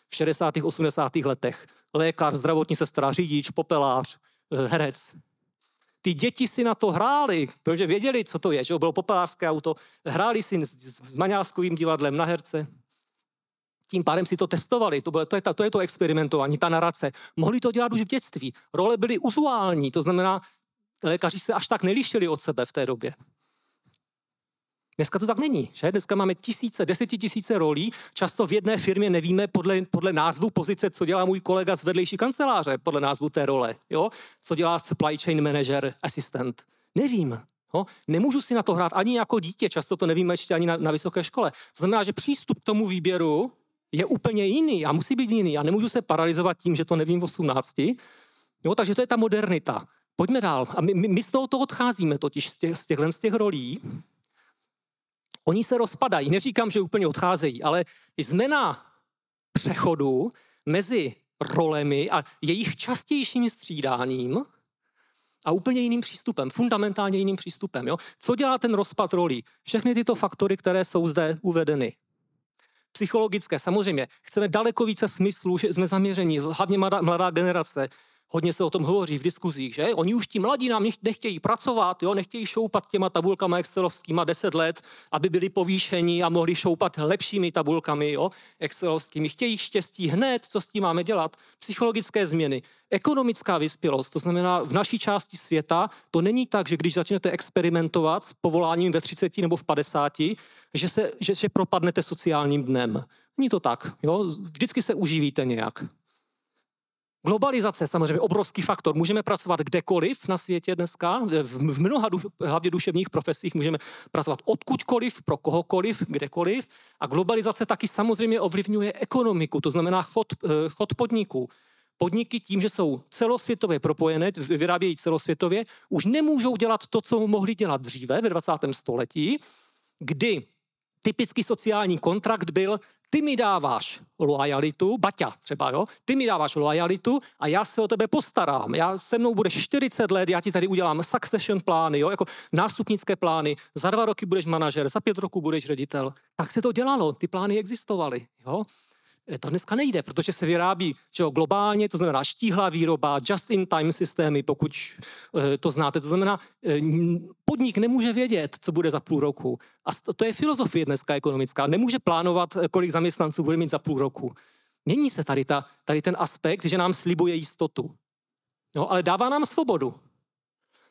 V 60. 80. letech. Lékař, zdravotní sestra, řidič, popelář, herec. Ty děti si na to hráli, protože věděli, co to je, že bylo popelářské auto. Hráli si s, s Maňáskovým divadlem na herce, tím pádem si to testovali, to, bylo, to, je, to je to experimentování, ta narace. Mohli to dělat už v dětství. Role byly uzuální, to znamená, lékaři se až tak nelišili od sebe v té době. Dneska to tak není, že? Dneska máme tisíce, desetitisíce rolí, často v jedné firmě nevíme podle, podle názvu pozice, co dělá můj kolega z vedlejší kanceláře, podle názvu té role, jo? Co dělá supply chain manager, assistant. Nevím, jo? Nemůžu si na to hrát ani jako dítě, často to nevíme ještě ani na, na vysoké škole. To znamená, že přístup k tomu výběru je úplně jiný a musí být jiný. Já nemůžu se paralizovat tím, že to nevím v 18. Jo, takže to je ta modernita. Pojďme dál. A my, my, my z tohoto odcházíme totiž z, těch, z těchhle z těch rolí. Oni se rozpadají. Neříkám, že úplně odcházejí, ale jsme na přechodu mezi rolemi a jejich častějším střídáním a úplně jiným přístupem, fundamentálně jiným přístupem. Jo? Co dělá ten rozpad rolí? Všechny tyto faktory, které jsou zde uvedeny psychologické. Samozřejmě, chceme daleko více smyslů, že jsme zaměření, hlavně mladá, mladá generace. Hodně se o tom hovoří v diskuzích, že? Oni už ti mladí nám nechtějí pracovat, jo? nechtějí šoupat těma tabulkama excelovskýma 10 let, aby byli povýšení a mohli šoupat lepšími tabulkami jo? excelovskými. Chtějí štěstí hned, co s tím máme dělat. Psychologické změny. Ekonomická vyspělost, to znamená v naší části světa, to není tak, že když začnete experimentovat s povoláním ve 30 nebo v 50, že, se, že, že propadnete sociálním dnem. Není to tak. Jo? Vždycky se uživíte nějak. Globalizace samozřejmě obrovský faktor. Můžeme pracovat kdekoliv na světě dneska, v mnoha hlavně duševních profesích můžeme pracovat odkudkoliv, pro kohokoliv, kdekoliv. A globalizace taky samozřejmě ovlivňuje ekonomiku, to znamená chod, eh, chod podniků. Podniky tím, že jsou celosvětově propojené, vyrábějí celosvětově, už nemůžou dělat to, co mohli dělat dříve ve 20. století, kdy typický sociální kontrakt byl, ty mi dáváš loajalitu, Baťa třeba, jo, ty mi dáváš loajalitu a já se o tebe postarám. Já se mnou budeš 40 let, já ti tady udělám succession plány, jo, jako nástupnické plány, za dva roky budeš manažer, za pět roků budeš ředitel. Tak se to dělalo, ty plány existovaly, jo. Eh, to dneska nejde, protože se vyrábí čo, globálně, to znamená štíhlá výroba, just-in-time systémy, pokud e, to znáte. To znamená, e, podnik nemůže vědět, co bude za půl roku. A to, je filozofie dneska ekonomická. Nemůže plánovat, kolik zaměstnanců bude mít za půl roku. Mění se tady, ta, tady ten aspekt, že nám slibuje jistotu. Jo, ale dává nám svobodu.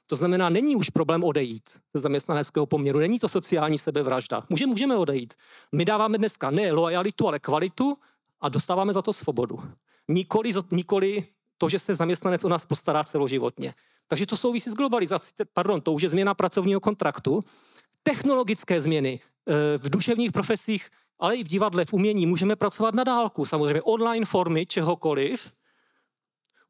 To znamená, není už problém odejít ze zaměstnaneckého poměru, není to sociální sebevražda. Může, můžeme odejít. My dáváme dneska ne lojalitu, ale kvalitu a dostáváme za to svobodu. Nikoli, nikoli to, že se zaměstnanec o nás postará celoživotně. Takže to souvisí s globalizací, pardon, to už je změna pracovního kontraktu. Technologické změny eh, v duševních profesích, ale i v divadle, v umění můžeme pracovat na dálku. Samozřejmě online formy čehokoliv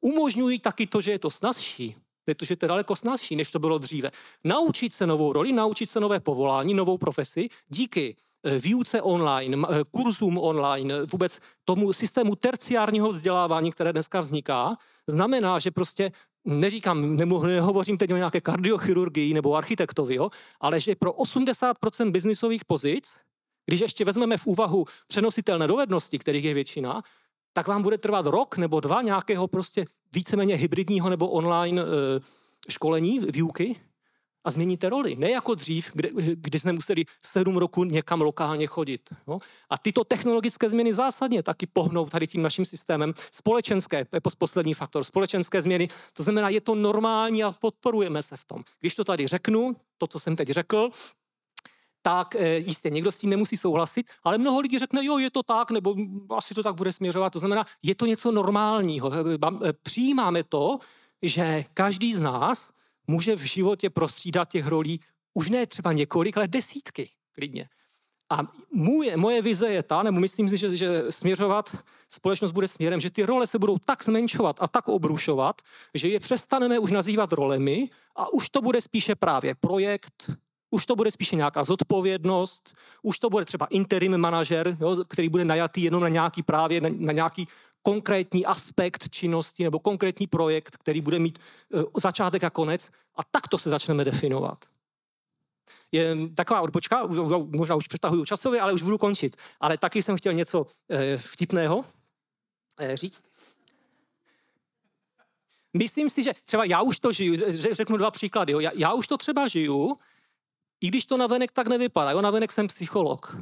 umožňují taky to, že je to snazší, protože to je daleko snazší, než to bylo dříve. Naučit se novou roli, naučit se nové povolání, novou profesi díky výuce online, eh, kurzům online, vůbec tomu systému terciárního vzdělávání, které dneska vzniká, znamená, že prostě neříkám, nehovořím teď o nějaké kardiochirurgii nebo architektovi, jo, ale že pro 80% biznisových pozic, když ještě vezmeme v úvahu přenositelné dovednosti, kterých je většina, tak vám bude trvat rok nebo dva nějakého prostě víceméně hybridního nebo online e, školení, výuky, a změníte roli. Ne jako dřív, kdy, kdy jsme museli sedm roku někam lokálně chodit. Jo? A tyto technologické změny zásadně taky pohnou tady tím naším systémem. Společenské, to je poslední faktor, společenské změny, to znamená, je to normální a podporujeme se v tom. Když to tady řeknu, to, co jsem teď řekl, tak e, jistě někdo s tím nemusí souhlasit, ale mnoho lidí řekne, jo, je to tak, nebo asi to tak bude směřovat. To znamená, je to něco normálního. E, přijímáme to, že každý z nás může v životě prostřídat těch rolí už ne třeba několik, ale desítky klidně. A můj, moje vize je ta, nebo myslím si, že, že směřovat společnost bude směrem, že ty role se budou tak zmenšovat a tak obrušovat, že je přestaneme už nazývat rolemi a už to bude spíše právě projekt, už to bude spíše nějaká zodpovědnost, už to bude třeba interim manažer, který bude najatý jenom na nějaký právě, na, na nějaký konkrétní aspekt činnosti nebo konkrétní projekt, který bude mít uh, začátek a konec a takto se začneme definovat. Je taková odbočka, možná už přestahuju časově, ale už budu končit. Ale taky jsem chtěl něco uh, vtipného uh, říct. Myslím si, že třeba já už to žiju, řeknu dva příklady. Já, já už to třeba žiju, i když to navenek tak nevypadá. Jo, navenek jsem psycholog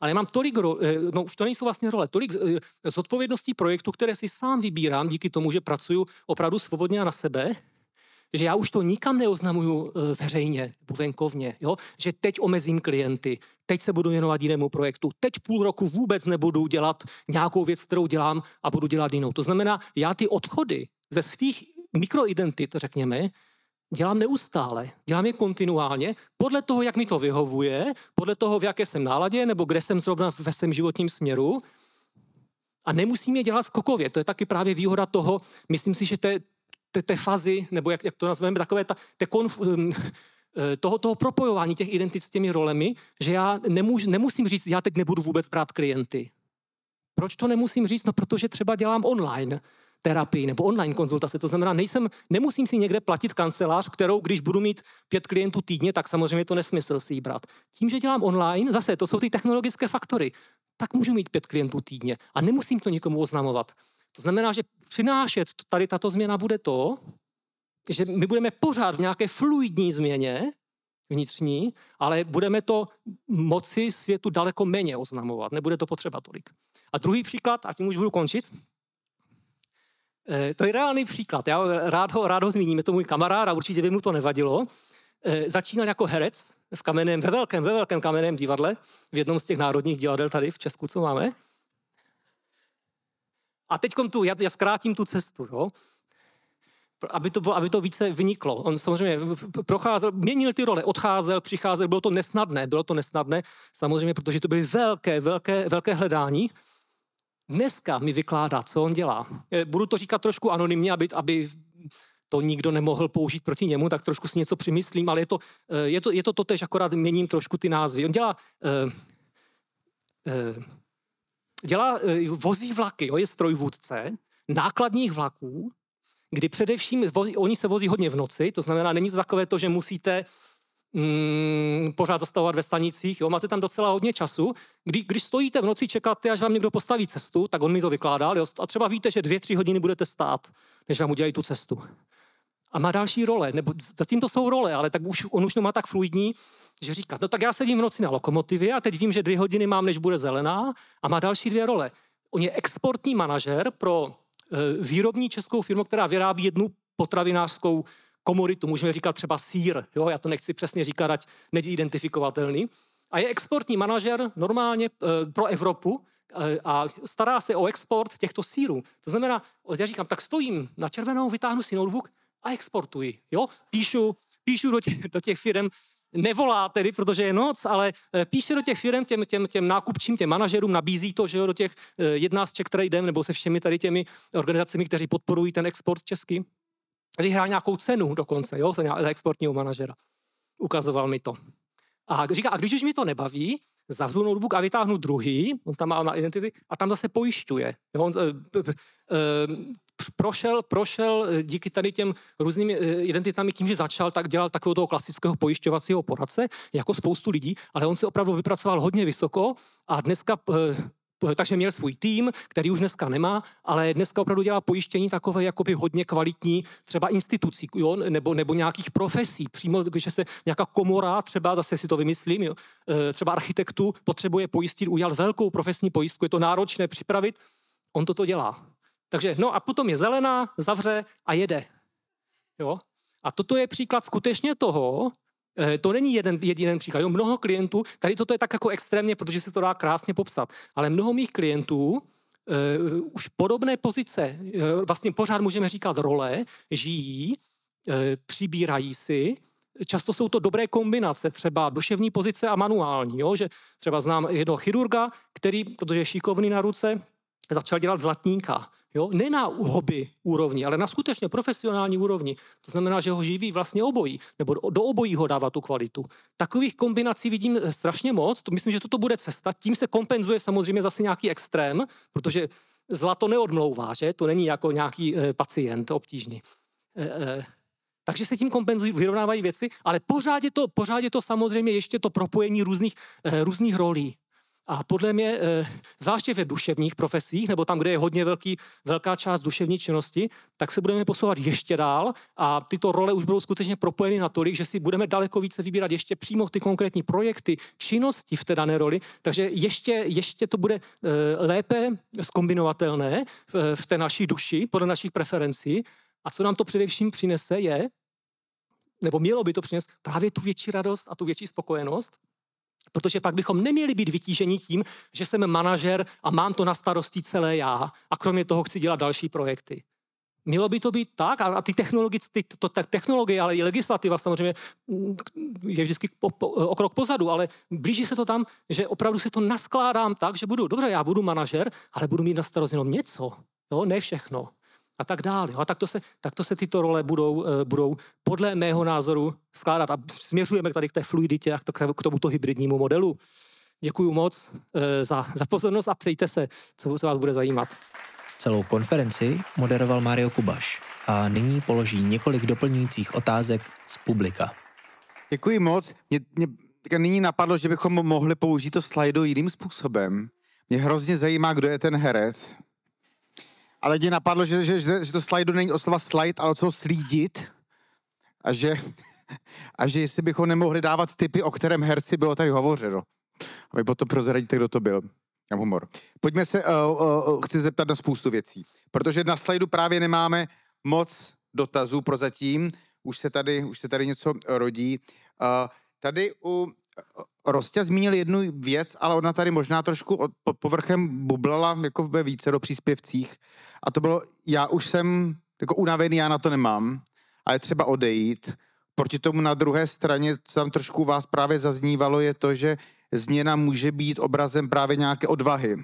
ale mám tolik, eh, no už to nejsou vlastně role, tolik eh, zodpovědností projektu, které si sám vybírám díky tomu, že pracuju opravdu svobodně a na sebe, že já už to nikam neoznamuju eh, veřejně venkovně, jo? že teď omezím klienty, teď se budu věnovat jinému projektu, teď půl roku vůbec nebudu dělat nějakou věc, kterou dělám a budu dělat jinou. To znamená, já ty odchody ze svých mikroidentit, řekněme, dělám neustále, dělám je kontinuálně, podle toho, jak mi to vyhovuje, podle toho, v jaké jsem náladě, nebo kde jsem zrovna ve svém životním směru. A nemusím je dělat skokově. To je taky právě výhoda toho, myslím si, že té, té, té fazy, nebo jak, jak to nazveme, takové ta, té konf, um, eh, toho, toho propojování těch identit s těmi rolemi, že já nemůž, nemusím říct, já teď nebudu vůbec brát klienty. Proč to nemusím říct? No, protože třeba dělám online terapii nebo online konzultace. To znamená, nejsem, nemusím si někde platit kancelář, kterou, když budu mít pět klientů týdně, tak samozřejmě to nesmysl si ji brát. Tím, že dělám online, zase to jsou ty technologické faktory, tak můžu mít pět klientů týdně a nemusím to nikomu oznamovat. To znamená, že přinášet tady tato změna bude to, že my budeme pořád v nějaké fluidní změně vnitřní, ale budeme to moci světu daleko méně oznamovat. Nebude to potřeba tolik. A druhý příklad, a tím už budu končit, to je reálný příklad, já rád ho, rád ho zmíním, je to můj kamarád a určitě by mu to nevadilo. Eh, začínal jako herec v kamenném, ve velkém, ve velkém kamenném divadle, v jednom z těch národních divadel tady v Česku, co máme. A teď tu, já, já zkrátím tu cestu, jo? Aby, to bylo, aby to více vyniklo. On samozřejmě procházel, měnil ty role, odcházel, přicházel, bylo to nesnadné, bylo to nesnadné, samozřejmě, protože to byly velké, velké, velké hledání dneska mi vykládá, co on dělá. Eh, budu to říkat trošku anonymně, aby, aby to nikdo nemohl použít proti němu, tak trošku si něco přimyslím, ale je to, eh, je to, je to totež, akorát měním trošku ty názvy. On dělá uh, dělá, eh, vozí vlaky, jo, je strojvůdce nákladních vlaků, kdy především oni se vozí hodně v noci, to znamená, není to takové to, že musíte mm, pořád zastavovat ve stanicích, jo, máte tam docela hodně času. Kdy, když stojíte v noci, čekáte, až vám někdo postaví cestu, tak on mi to vykládal, jo, a třeba víte, že dvě, tři hodiny budete stát, než vám udělají tu cestu. A má další role, nebo zatím to jsou role, ale tak už, on už to má tak fluidní, že říká, no tak já sedím v noci na lokomotivě a teď vím, že dvě hodiny mám, než bude zelená a má další dvě role. On je exportní manažer pro e, výrobní českou firmu, která vyrábí jednu potravinářskou komoditu, můžeme říkat třeba sír, jo, já to nechci přesně říkat, ať není identifikovatelný. A je exportní manažer normálně e, pro Evropu e, a stará se o export těchto sírů. To znamená, já říkám, tak stojím na červenou, vytáhnu si notebook a exportuji. Jo? Píšu, píšu do těch, do těch firm, nevolá tedy, protože je noc, ale eh, píše do těch firm, těm, těm, těm nákupčím, těm manažerům, nabízí to, že jo, do těch jedná z Czech Tradem nebo se všemi tady těmi organizacemi, kteří podporují ten export český. Vyhrál nějakou cenu dokonce, jo, za exportního manažera. Ukazoval mi to. A říká, a když už mi to nebaví, zavřu notebook a vytáhnu druhý, on tam má na identity, a tam zase pojišťuje. Jo, on, e, e, prošel, prošel díky tady těm různým identitami tím, že začal, tak dělal takového toho klasického pojišťovacího poradce, jako spoustu lidí, ale on se opravdu vypracoval hodně vysoko a dneska takže měl svůj tým, který už dneska nemá, ale dneska opravdu dělá pojištění takové jakoby hodně kvalitní třeba institucí, jo, nebo, nebo nějakých profesí. Přímo, když se nějaká komora, třeba zase si to vymyslím, jo, e, třeba architektu potřebuje pojistit, udělat velkou profesní pojistku, je to náročné připravit, on toto dělá. Takže no a potom je zelená, zavře a jede. Jo? A toto je příklad skutečně toho, Eh, to není jeden jediný příklad. Jo, mnoho klientů, tady toto je tak jako extrémně, protože se to dá krásně popsat, ale mnoho mých klientů uh, už podobné pozice, uh, vlastně pořád můžeme říkat role, žijí, uh, přibírají si, často jsou to dobré kombinace, třeba duševní pozice a manuální, jo? že třeba znám jednoho chirurga, který, protože je šikovný na ruce, začal dělat zlatníka. Jo? Ne na hobby úrovni, ale na skutečně profesionální úrovni. To znamená, že ho živí vlastně obojí, nebo do obojího dává tu kvalitu. Takových kombinací vidím eh, strašně moc, to myslím, že toto bude cesta. Tím se kompenzuje samozřejmě zase nějaký extrém, protože zlato neodmlouvá, že? To není jako nějaký e, pacient obtížný. E, e, takže se tím kompenzují, vyrovnávají věci, ale pořád je to, pořád je to samozřejmě ještě to propojení různých, e, různých rolí. A podle mě, eh, zvláště ve duševních profesích, nebo tam, kde je hodně velký, velká část duševní činnosti, tak se budeme posouvat ještě dál a tyto role už budou skutečně propojeny natolik, že si budeme daleko více vybírat ještě přímo ty konkrétní projekty, činnosti v té dané roli, takže ještě, ještě to bude eh, lépe skombinovatelné v té naší duši, podle našich preferencí. A co nám to především přinese je, nebo mělo by to přinést právě tu větší radost a tu větší spokojenost, Protože pak bychom neměli být vytíženi tím, že jsem manažer a mám to na starosti celé já a kromě toho chci dělat další projekty. Mělo by to být tak a ty technologie, ty, to, to, technologie, ale i legislativa samozřejmě mm, je vždycky po, po, o krok pozadu, ale blíží se to tam, že opravdu si to naskládám tak, že budu, dobře, já budu manažer, ale budu mít na starost jenom něco, jo, ne všechno a tak dále. A tak to se, tak to se tyto role budou, eh, budou podle mého názoru skládat. A směřujeme tady k té fluiditě a k tomuto hybridnímu modelu. Děkuji moc eh, za, za pozornost a ptejte se, co se vás bude zajímat. Celou konferenci moderoval Mario Kubaš a nyní položí několik doplňujících otázek z publika. Děkuji moc. Mě, mě nyní napadlo, že bychom mohli použít to slajdo jiným způsobem. Mě hrozně zajímá, kdo je ten herec. Ale mě napadlo, že, že, že, že to slajdu není o slova slide, ale o slovo slídit. A že, a že jestli bychom nemohli dávat typy, o kterém herci bylo tady hovořeno. A vy potom prozradíte, kdo to byl. Já humor. Pojďme se, uh, uh, chci zeptat na spoustu věcí. Protože na slajdu právě nemáme moc dotazů prozatím. Už se tady, už se tady něco rodí. Uh, tady u Rostě zmínil jednu věc, ale ona tady možná trošku pod povrchem bublala jako ve více do příspěvcích. A to bylo, já už jsem jako unavený, já na to nemám, a je třeba odejít. Proti tomu na druhé straně, co tam trošku vás právě zaznívalo, je to, že změna může být obrazem právě nějaké odvahy,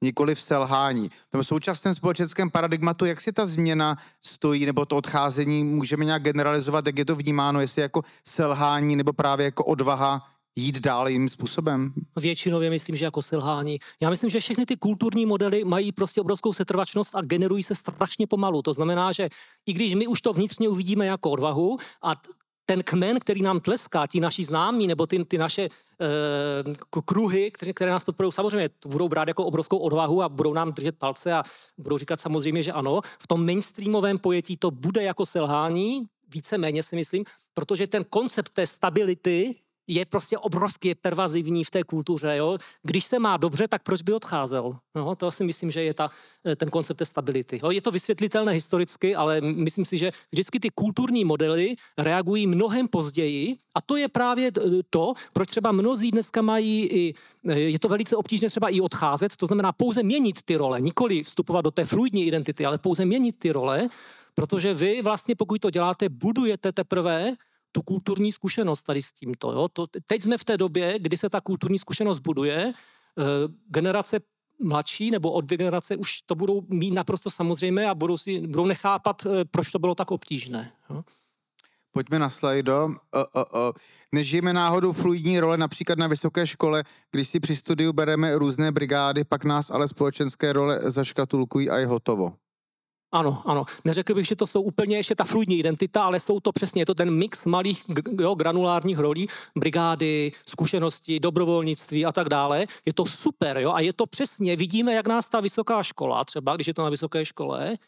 nikoli v selhání. V tom současném společenském paradigmatu, jak si ta změna stojí, nebo to odcházení můžeme nějak generalizovat, jak je to vnímáno, jestli jako selhání, nebo právě jako odvaha jít dál jiným způsobem? Většinově myslím, že jako selhání. Já myslím, že všechny ty kulturní modely mají prostě obrovskou setrvačnost a generují se strašně pomalu. To znamená, že i když my už to vnitřně uvidíme jako odvahu a ten kmen, který nám tleská, ti naši známí nebo ty, ty naše e, kruhy, které, které nás podporují, samozřejmě budou brát jako obrovskou odvahu a budou nám držet palce a budou říkat samozřejmě, že ano. V tom mainstreamovém pojetí to bude jako selhání, víceméně si myslím, protože ten koncept té stability je prostě obrovský, je pervazivní v té kultuře. Jo? Když se má dobře, tak proč by odcházel? No, to si myslím, že je ta, eh, ten koncept té stability. Jo? Je to vysvětlitelné historicky, ale myslím si, že vždycky ty kulturní modely reagují mnohem později a to je právě to, proč třeba mnozí dneska mají i, eh, je to velice obtížné třeba i odcházet, to znamená pouze měnit ty role, nikoli vstupovat do té fluidní identity, ale pouze měnit ty role, protože vy vlastně, pokud to děláte, budujete teprve tu kulturní zkušenost tady s tímto. Jo? To, teď jsme v té době, kdy se ta kulturní zkušenost buduje, eh, generace mladší nebo od dvě generace už to budou mít naprosto samozřejmé a budou, si, budou nechápat, eh, proč to bylo tak obtížné. Jo? Pojďme na slajdo. Uh. Nežijeme náhodou fluidní role například na vysoké škole, když si při studiu bereme různé brigády, pak nás ale společenské role zaškatulkují a je hotovo. Ano, ano. Neřekl bych, že to jsou úplně ještě ta fluidní identita, ale jsou to přesně, je to ten mix malých jo, granulárních rolí, brigády, zkušenosti, dobrovolnictví a tak dále. Je to super, jo, a je to přesně, vidíme, jak nás ta vysoká škola, třeba když je to na vysoké škole,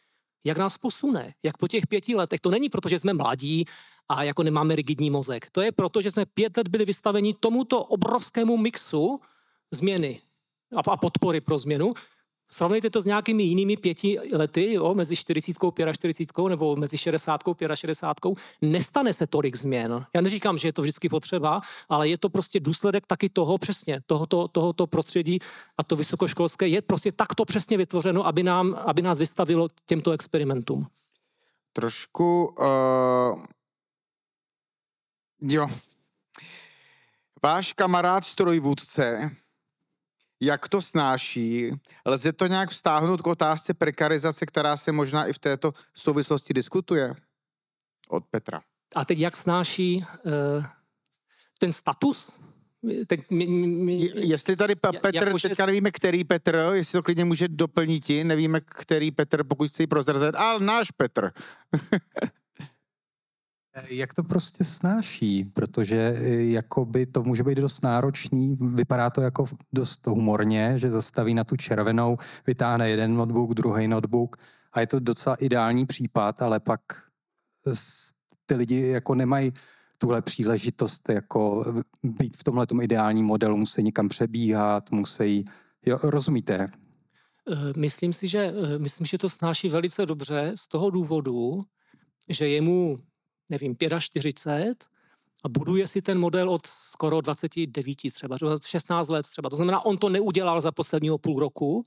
jak nás posune, jak po těch pěti letech. To není proto, že jsme mladí a jako nemáme rigidní mozek. To je proto, že jsme pět let byli vystaveni tomuto obrovskému mixu změny a podpory pro změnu, Srovnejte to s nějakými jinými pěti lety, jo, mezi 40 a 40 nebo mezi 60 a 65. Nestane se tolik změn. Já neříkám, že je to vždycky potřeba, ale je to prostě důsledek taky toho přesně, tohoto, tohoto prostředí a to vysokoškolské je prostě takto přesně vytvořeno, aby, nám, aby nás vystavilo těmto experimentům. Trošku, uh... jo. Váš kamarád strojvůdce jak to snáší. Lze to nějak vztáhnout k otázce prekarizace, která se možná i v této souvislosti diskutuje? Od Petra. A teď jak snáší uh, ten status? Teď my, my, jestli tady Petr, jako, teďka nevíme, který Petr, jestli to klidně může doplnit nevíme, který Petr, pokud chci prozrazit, ale náš Petr. *laughs* Jak to prostě snáší, protože e, jakoby to může být dost náročný, vypadá to jako dost humorně, že zastaví na tu červenou, vytáhne jeden notebook, druhý notebook a je to docela ideální případ, ale pak ty lidi jako nemají tuhle příležitost jako být v tomhle ideálním modelu, musí někam přebíhat, musí, jo, rozumíte? E, myslím si, že, myslím, že to snáší velice dobře z toho důvodu, že je mu nevím, 45 a buduje si ten model od skoro 29 třeba, 16 let třeba. To znamená, on to neudělal za posledního půl roku,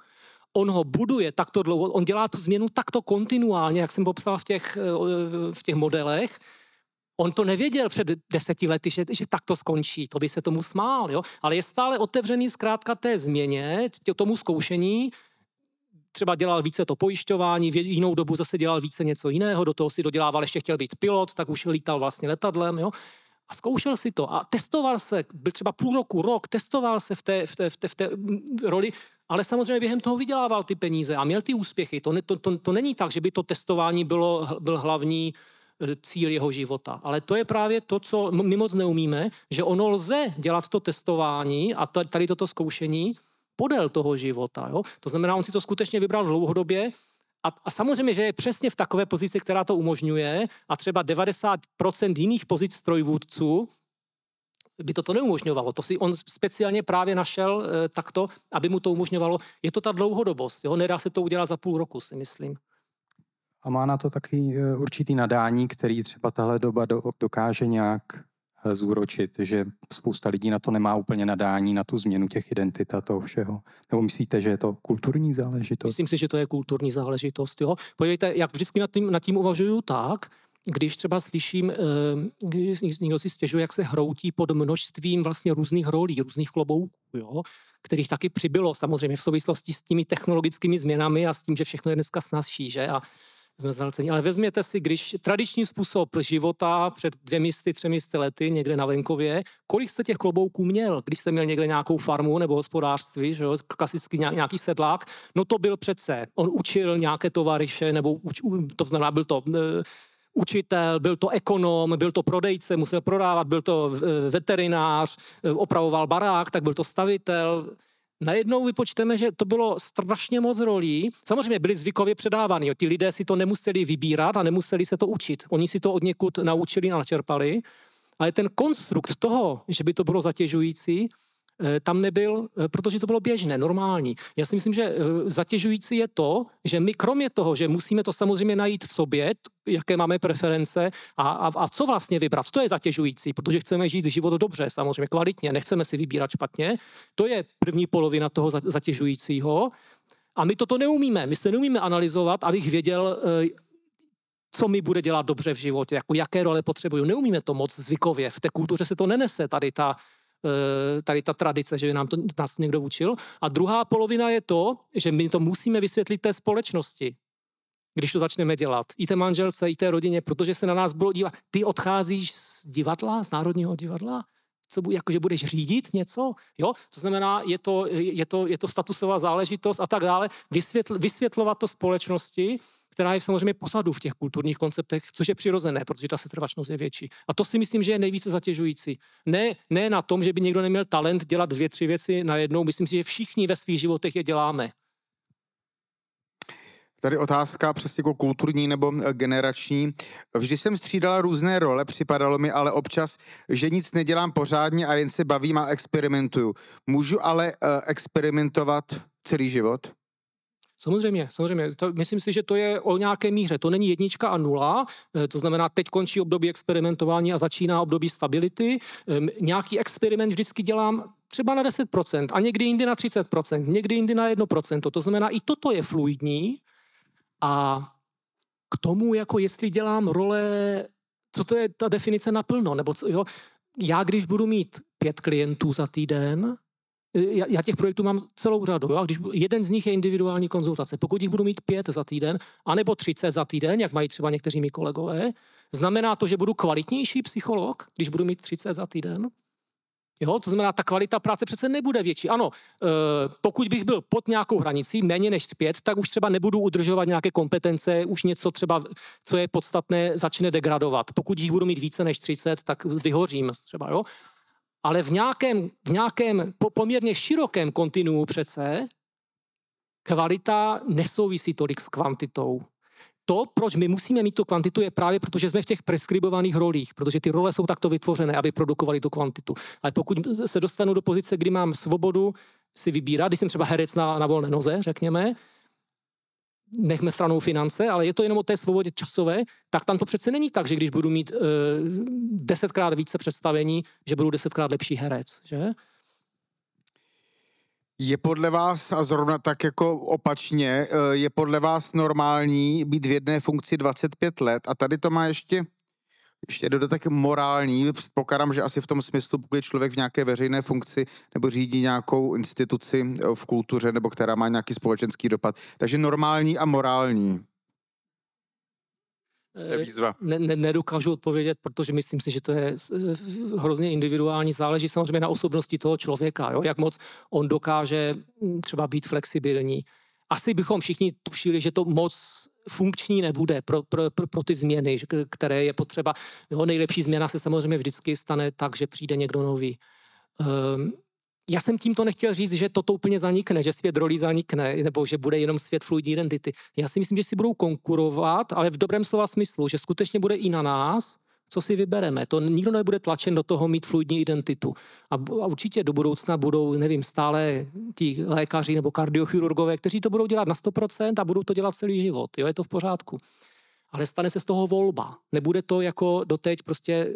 on ho buduje takto dlouho, on dělá tu změnu takto kontinuálně, jak jsem popsal v těch, eh, v těch modelech, On to nevěděl před deseti lety, že, že tak to skončí, to by se tomu smál, jo? ale je stále otevřený zkrátka té změně, tomu zkoušení, třeba dělal více to pojišťování, v jinou dobu zase dělal více něco jiného, do toho si dodělával, ještě chtěl být pilot, tak už lítal vlastně letadlem, jo. A zkoušel si to a testoval se, byl třeba půl roku, rok, testoval se v té, v té, v té, v té roli, ale samozřejmě během toho vydělával ty peníze a měl ty úspěchy. To, to, to, to není tak, že by to testování bylo, byl hlavní e, cíl jeho života. Ale to je právě to, co my moc neumíme, že ono lze dělat to testování a tady toto zkoušení, podél toho života. Jo? To znamená, on si to skutečně vybral dlouhodobě a, a samozřejmě, že je přesně v takové pozici, která to umožňuje a třeba 90% jiných pozic strojvůdců by to to neumožňovalo. To si on speciálně právě našel e, takto, aby mu to umožňovalo. Je to ta dlouhodobost. Jo? Nedá se to udělat za půl roku, si myslím. A má na to taky eh, určitý nadání, který třeba tahle doba do, dokáže nějak zúročit, že spousta lidí na to nemá úplně nadání, na tu změnu těch identit a toho všeho. Nebo myslíte, že je to kulturní záležitost? Myslím si, že to je kulturní záležitost. Jo. Podívejte, jak vždycky nad tím, nad tím uvažuju tak, když třeba slyším, když eh, někdo si stěžuje, jak se hroutí pod množstvím vlastně různých rolí, různých klobouků, jo, kterých taky přibylo samozřejmě v souvislosti s těmi technologickými změnami a s tím, že všechno je dneska snazší, že? A jsme zalcení. Ale vezměte si, když tradiční způsob života před dvěmi třemi lety někde na venkově, kolik jste těch klobouků měl, když jste měl někde nějakou farmu nebo hospodářství, že jo, klasicky nějaký sedlák, no to byl přece. On učil nějaké tovariše, nebo uč, to znamená, byl to e, učitel, byl to ekonom, byl to prodejce, musel prodávat, byl to e, veterinář, e, opravoval barák, tak byl to stavitel, najednou vypočteme, že to bylo strašně moc rolí. Samozřejmě byly zvykově předávány. Ti lidé si to nemuseli vybírat a nemuseli se to učit. Oni si to od někud naučili a načerpali. Ale ten konstrukt toho, že by to bylo zatěžující, tam nebyl, eh, protože to bylo běžné, normální. Já si myslím, že eh, zatěžující je to, že my kromě toho, že musíme to samozřejmě najít v sobě, jaké máme preference a, a, a co vlastně vybrat, to je zatěžující, protože chceme žít život dobře, samozřejmě kvalitně, nechceme si vybírat špatně. To je první polovina toho zatěžujícího. A my toto neumíme. My se neumíme analyzovat, abych věděl, co mi bude dělat dobře v životě, jako jaké role potřebuju. Neumíme to moc zvykově. V té kultuře se to nenese, tady ta Eh, tady ta tradice, že nám to nás někdo učil. A druhá polovina je to, že my to musíme vysvětlit té společnosti, když to začneme dělat. I té manželce, i té rodině, protože se na nás budou dívat. Ty odcházíš z divadla, z Národního divadla, co bude, jakože budeš řídit něco, jo? To znamená, je to, je to, je to statusová záležitost a tak dále. Vysvětl, vysvětlovat to společnosti, která je samozřejmě posadu v těch kulturních konceptech, což je přirozené, protože ta setrvačnost je větší. A to si myslím, že je nejvíce zatěžující. Ne, ne na tom, že by někdo neměl talent dělat dvě, tři věci najednou. Myslím si, že všichni ve svých životech je děláme. Tady otázka přesně jako kulturní nebo eh, generační. Vždy jsem střídala různé role, připadalo mi ale občas, že nic nedělám pořádně a jen se bavím a experimentuju. Můžu ale uh, experimentovat celý život? Samozřejmě, samozřejmě. To, myslím si, že to je o nějaké míře. To není jednička a nula, eh, to znamená, teď končí období experimentování a začíná období stability. Ehm, nějaký experiment vždycky dělám třeba na 10% a někdy jindy na 30%, někdy jindy na 1%. To znamená, i toto je fluidní a k tomu, jako jestli dělám role, co to je ta definice naplno, nebo co, jo, já když budu mít pět klientů za týden, já, já těch projektů mám celou řadu. Jo? Když jeden z nich je individuální konzultace, pokud jich budu mít pět za týden, anebo třicet za týden, jak mají třeba někteří mý kolegové, znamená to, že budu kvalitnější psycholog, když budu mít třicet za týden? Jo, to znamená, ta kvalita práce přece nebude větší. Ano, e, pokud bych byl pod nějakou hranicí, méně než pět, tak už třeba nebudu udržovat nějaké kompetence, už něco třeba, co je podstatné, začne degradovat. Pokud jich budu mít více než 30, tak vyhořím třeba, jo ale v nějakém, v nějakém poměrně širokém kontinuu přece kvalita nesouvisí tolik s kvantitou. To, proč my musíme mít tu kvantitu, je právě proto, že jsme v těch preskribovaných rolích, protože ty role jsou takto vytvořené, aby produkovali tu kvantitu. Ale pokud se dostanu do pozice, kdy mám svobodu si vybírat, když jsem třeba herec na, na volné noze, řekněme, nechme stranou finance, ale je to jenom o té svobodě časové, tak tam to přece není tak, že když budu mít uh, desetkrát více představení, že budu desetkrát lepší herec, že? Je podle vás, a zrovna tak jako opačně, eh, je podle vás normální být v jedné funkci 25 let a tady to má ještě ještě dodatek morální, pokládám, že asi v tom smyslu, pokud je člověk v nějaké veřejné funkci nebo řídí nějakou instituci eh, v kultuře nebo která má nějaký společenský dopad. Takže normální a morální. Je výzva. Ne, ne, nedokážu odpovědět, protože myslím si, že to je hrozně individuální. Záleží samozřejmě na osobnosti toho člověka, jo? jak moc on dokáže hm, třeba být flexibilní. Asi bychom všichni tušili, že to moc funkční nebude pro, pro, pro, pro ty změny, které je potřeba. Jo, nejlepší změna se samozřejmě vždycky stane tak, že přijde někdo nový. Um, já jsem tímto nechtěl říct, že toto úplně zanikne, že svět rolí zanikne, nebo že bude jenom svět fluidní identity. Já si myslím, že si budou konkurovat, ale v dobrém slova smyslu, že skutečně bude i na nás, co si vybereme. To nikdo nebude tlačen do toho mít fluidní identitu. A, a určitě do budoucna budou, nevím, stále ti lékaři nebo kardiochirurgové, kteří to budou dělat na 100% a budou to dělat celý život. Jo, je to v pořádku. Ale stane se z toho volba. Nebude to jako doteď prostě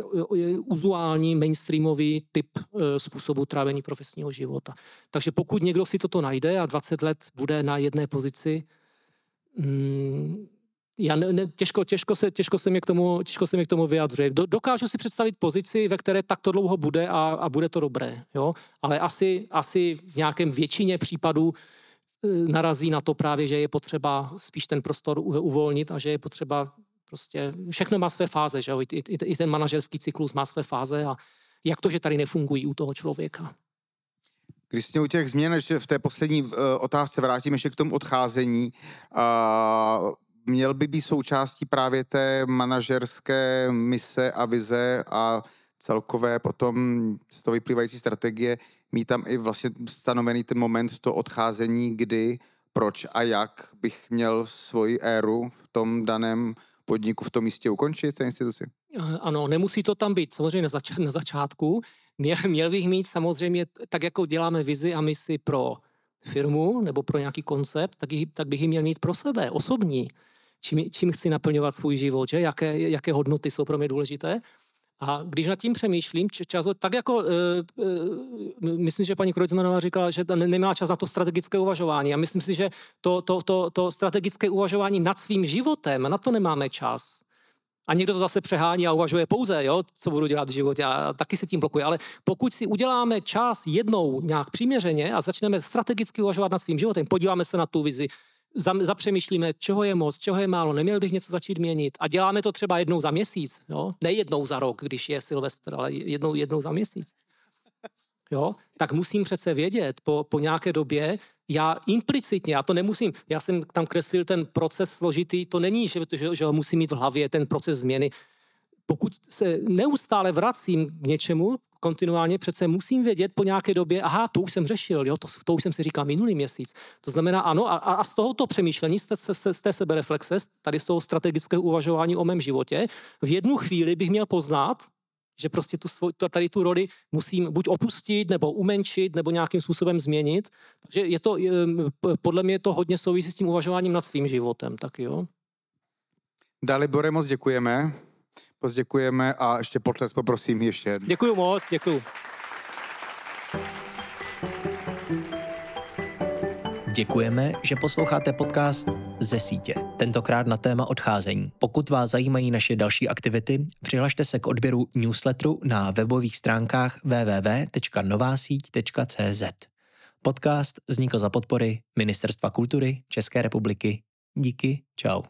uzuální mainstreamový typ e, způsobu trávení profesního života. Takže pokud někdo si toto najde a 20 let bude na jedné pozici, mm, já ne, ne, těžko, těžko, se, těžko, se mi k tomu, těžko se mi k tomu vyjadřuje. Do, dokážu si představit pozici, ve které takto dlouho bude a, a bude to dobré, jo? ale asi, asi v nějakém většině případů narazí na to právě, že je potřeba spíš ten prostor uvolnit a že je potřeba prostě, všechno má své fáze, že jo? I, i, i ten manažerský cyklus má své fáze a jak to, že tady nefungují u toho člověka. Když jsme u těch změn, že v té poslední uh, otázce vrátíme ještě k tomu odcházení, uh, měl by být součástí právě té manažerské mise a vize a celkové potom z toho vyplývající strategie mít tam i vlastně stanovený ten moment to odcházení, kdy, proč a jak bych měl svoji éru v tom daném podniku v tom místě ukončit, té instituci? Eh, ano, nemusí to tam být samozřejmě na, zač- na začátku. Měl, měl bych mít samozřejmě, tak jako děláme vizi a misi pro firmu nebo pro nějaký koncept, tak, jí, tak bych ji měl mít pro sebe, osobní. Čím, čím chci naplňovat svůj život, že? Jaké, jaké hodnoty jsou pro mě důležité. A když nad tím přemýšlím, čas, tak jako, uh, uh, myslím, že paní Krojcmanová říkala, že ne, neměla čas na to strategické uvažování. A myslím si, že to, to, to, to strategické uvažování nad svým životem, na to nemáme čas. A někdo to zase přehání a uvažuje pouze, jo, co budu dělat v životě a taky se tím blokuje. Ale pokud si uděláme čas jednou nějak přiměřeně a začneme strategicky uvažovat nad svým životem, podíváme se na tu vizi, zapřemýšlíme, čeho je moc, čeho je málo, neměl bych něco začít měnit. A děláme to třeba jednou za měsíc, jo? ne jednou za rok, když je Silvestr, ale jednou, jednou za měsíc. Jo? Tak musím přece vědět po, po nějaké době, já implicitně, já to nemusím, já jsem tam kreslil ten proces složitý, to není, že, že, že ho musím mít v hlavě, ten proces změny. Pokud se neustále vracím k něčemu, kontinuálně přece musím vědět po nějaké době, aha, to už jsem řešil, jo, to, to už jsem si říkal minulý měsíc. To znamená, ano, a, a z tohoto přemýšlení, z té, z té sebereflexe, tady z toho strategického uvažování o mém životě, v jednu chvíli bych měl poznat, že prostě tu svoj, tady tu roli musím buď opustit, nebo umenšit, nebo nějakým způsobem změnit. Takže je to, podle mě to hodně souvisí s tím uvažováním nad svým životem, tak jo. Dalibore, moc děkujeme. Moc děkujeme a ještě potles poprosím ještě jednou. Děkuji moc, děkuji. Děkujeme, že posloucháte podcast ze sítě, tentokrát na téma odcházení. Pokud vás zajímají naše další aktivity, přihlašte se k odběru newsletteru na webových stránkách www.novasíť.cz. Podcast vznikl za podpory Ministerstva kultury České republiky. Díky, čau.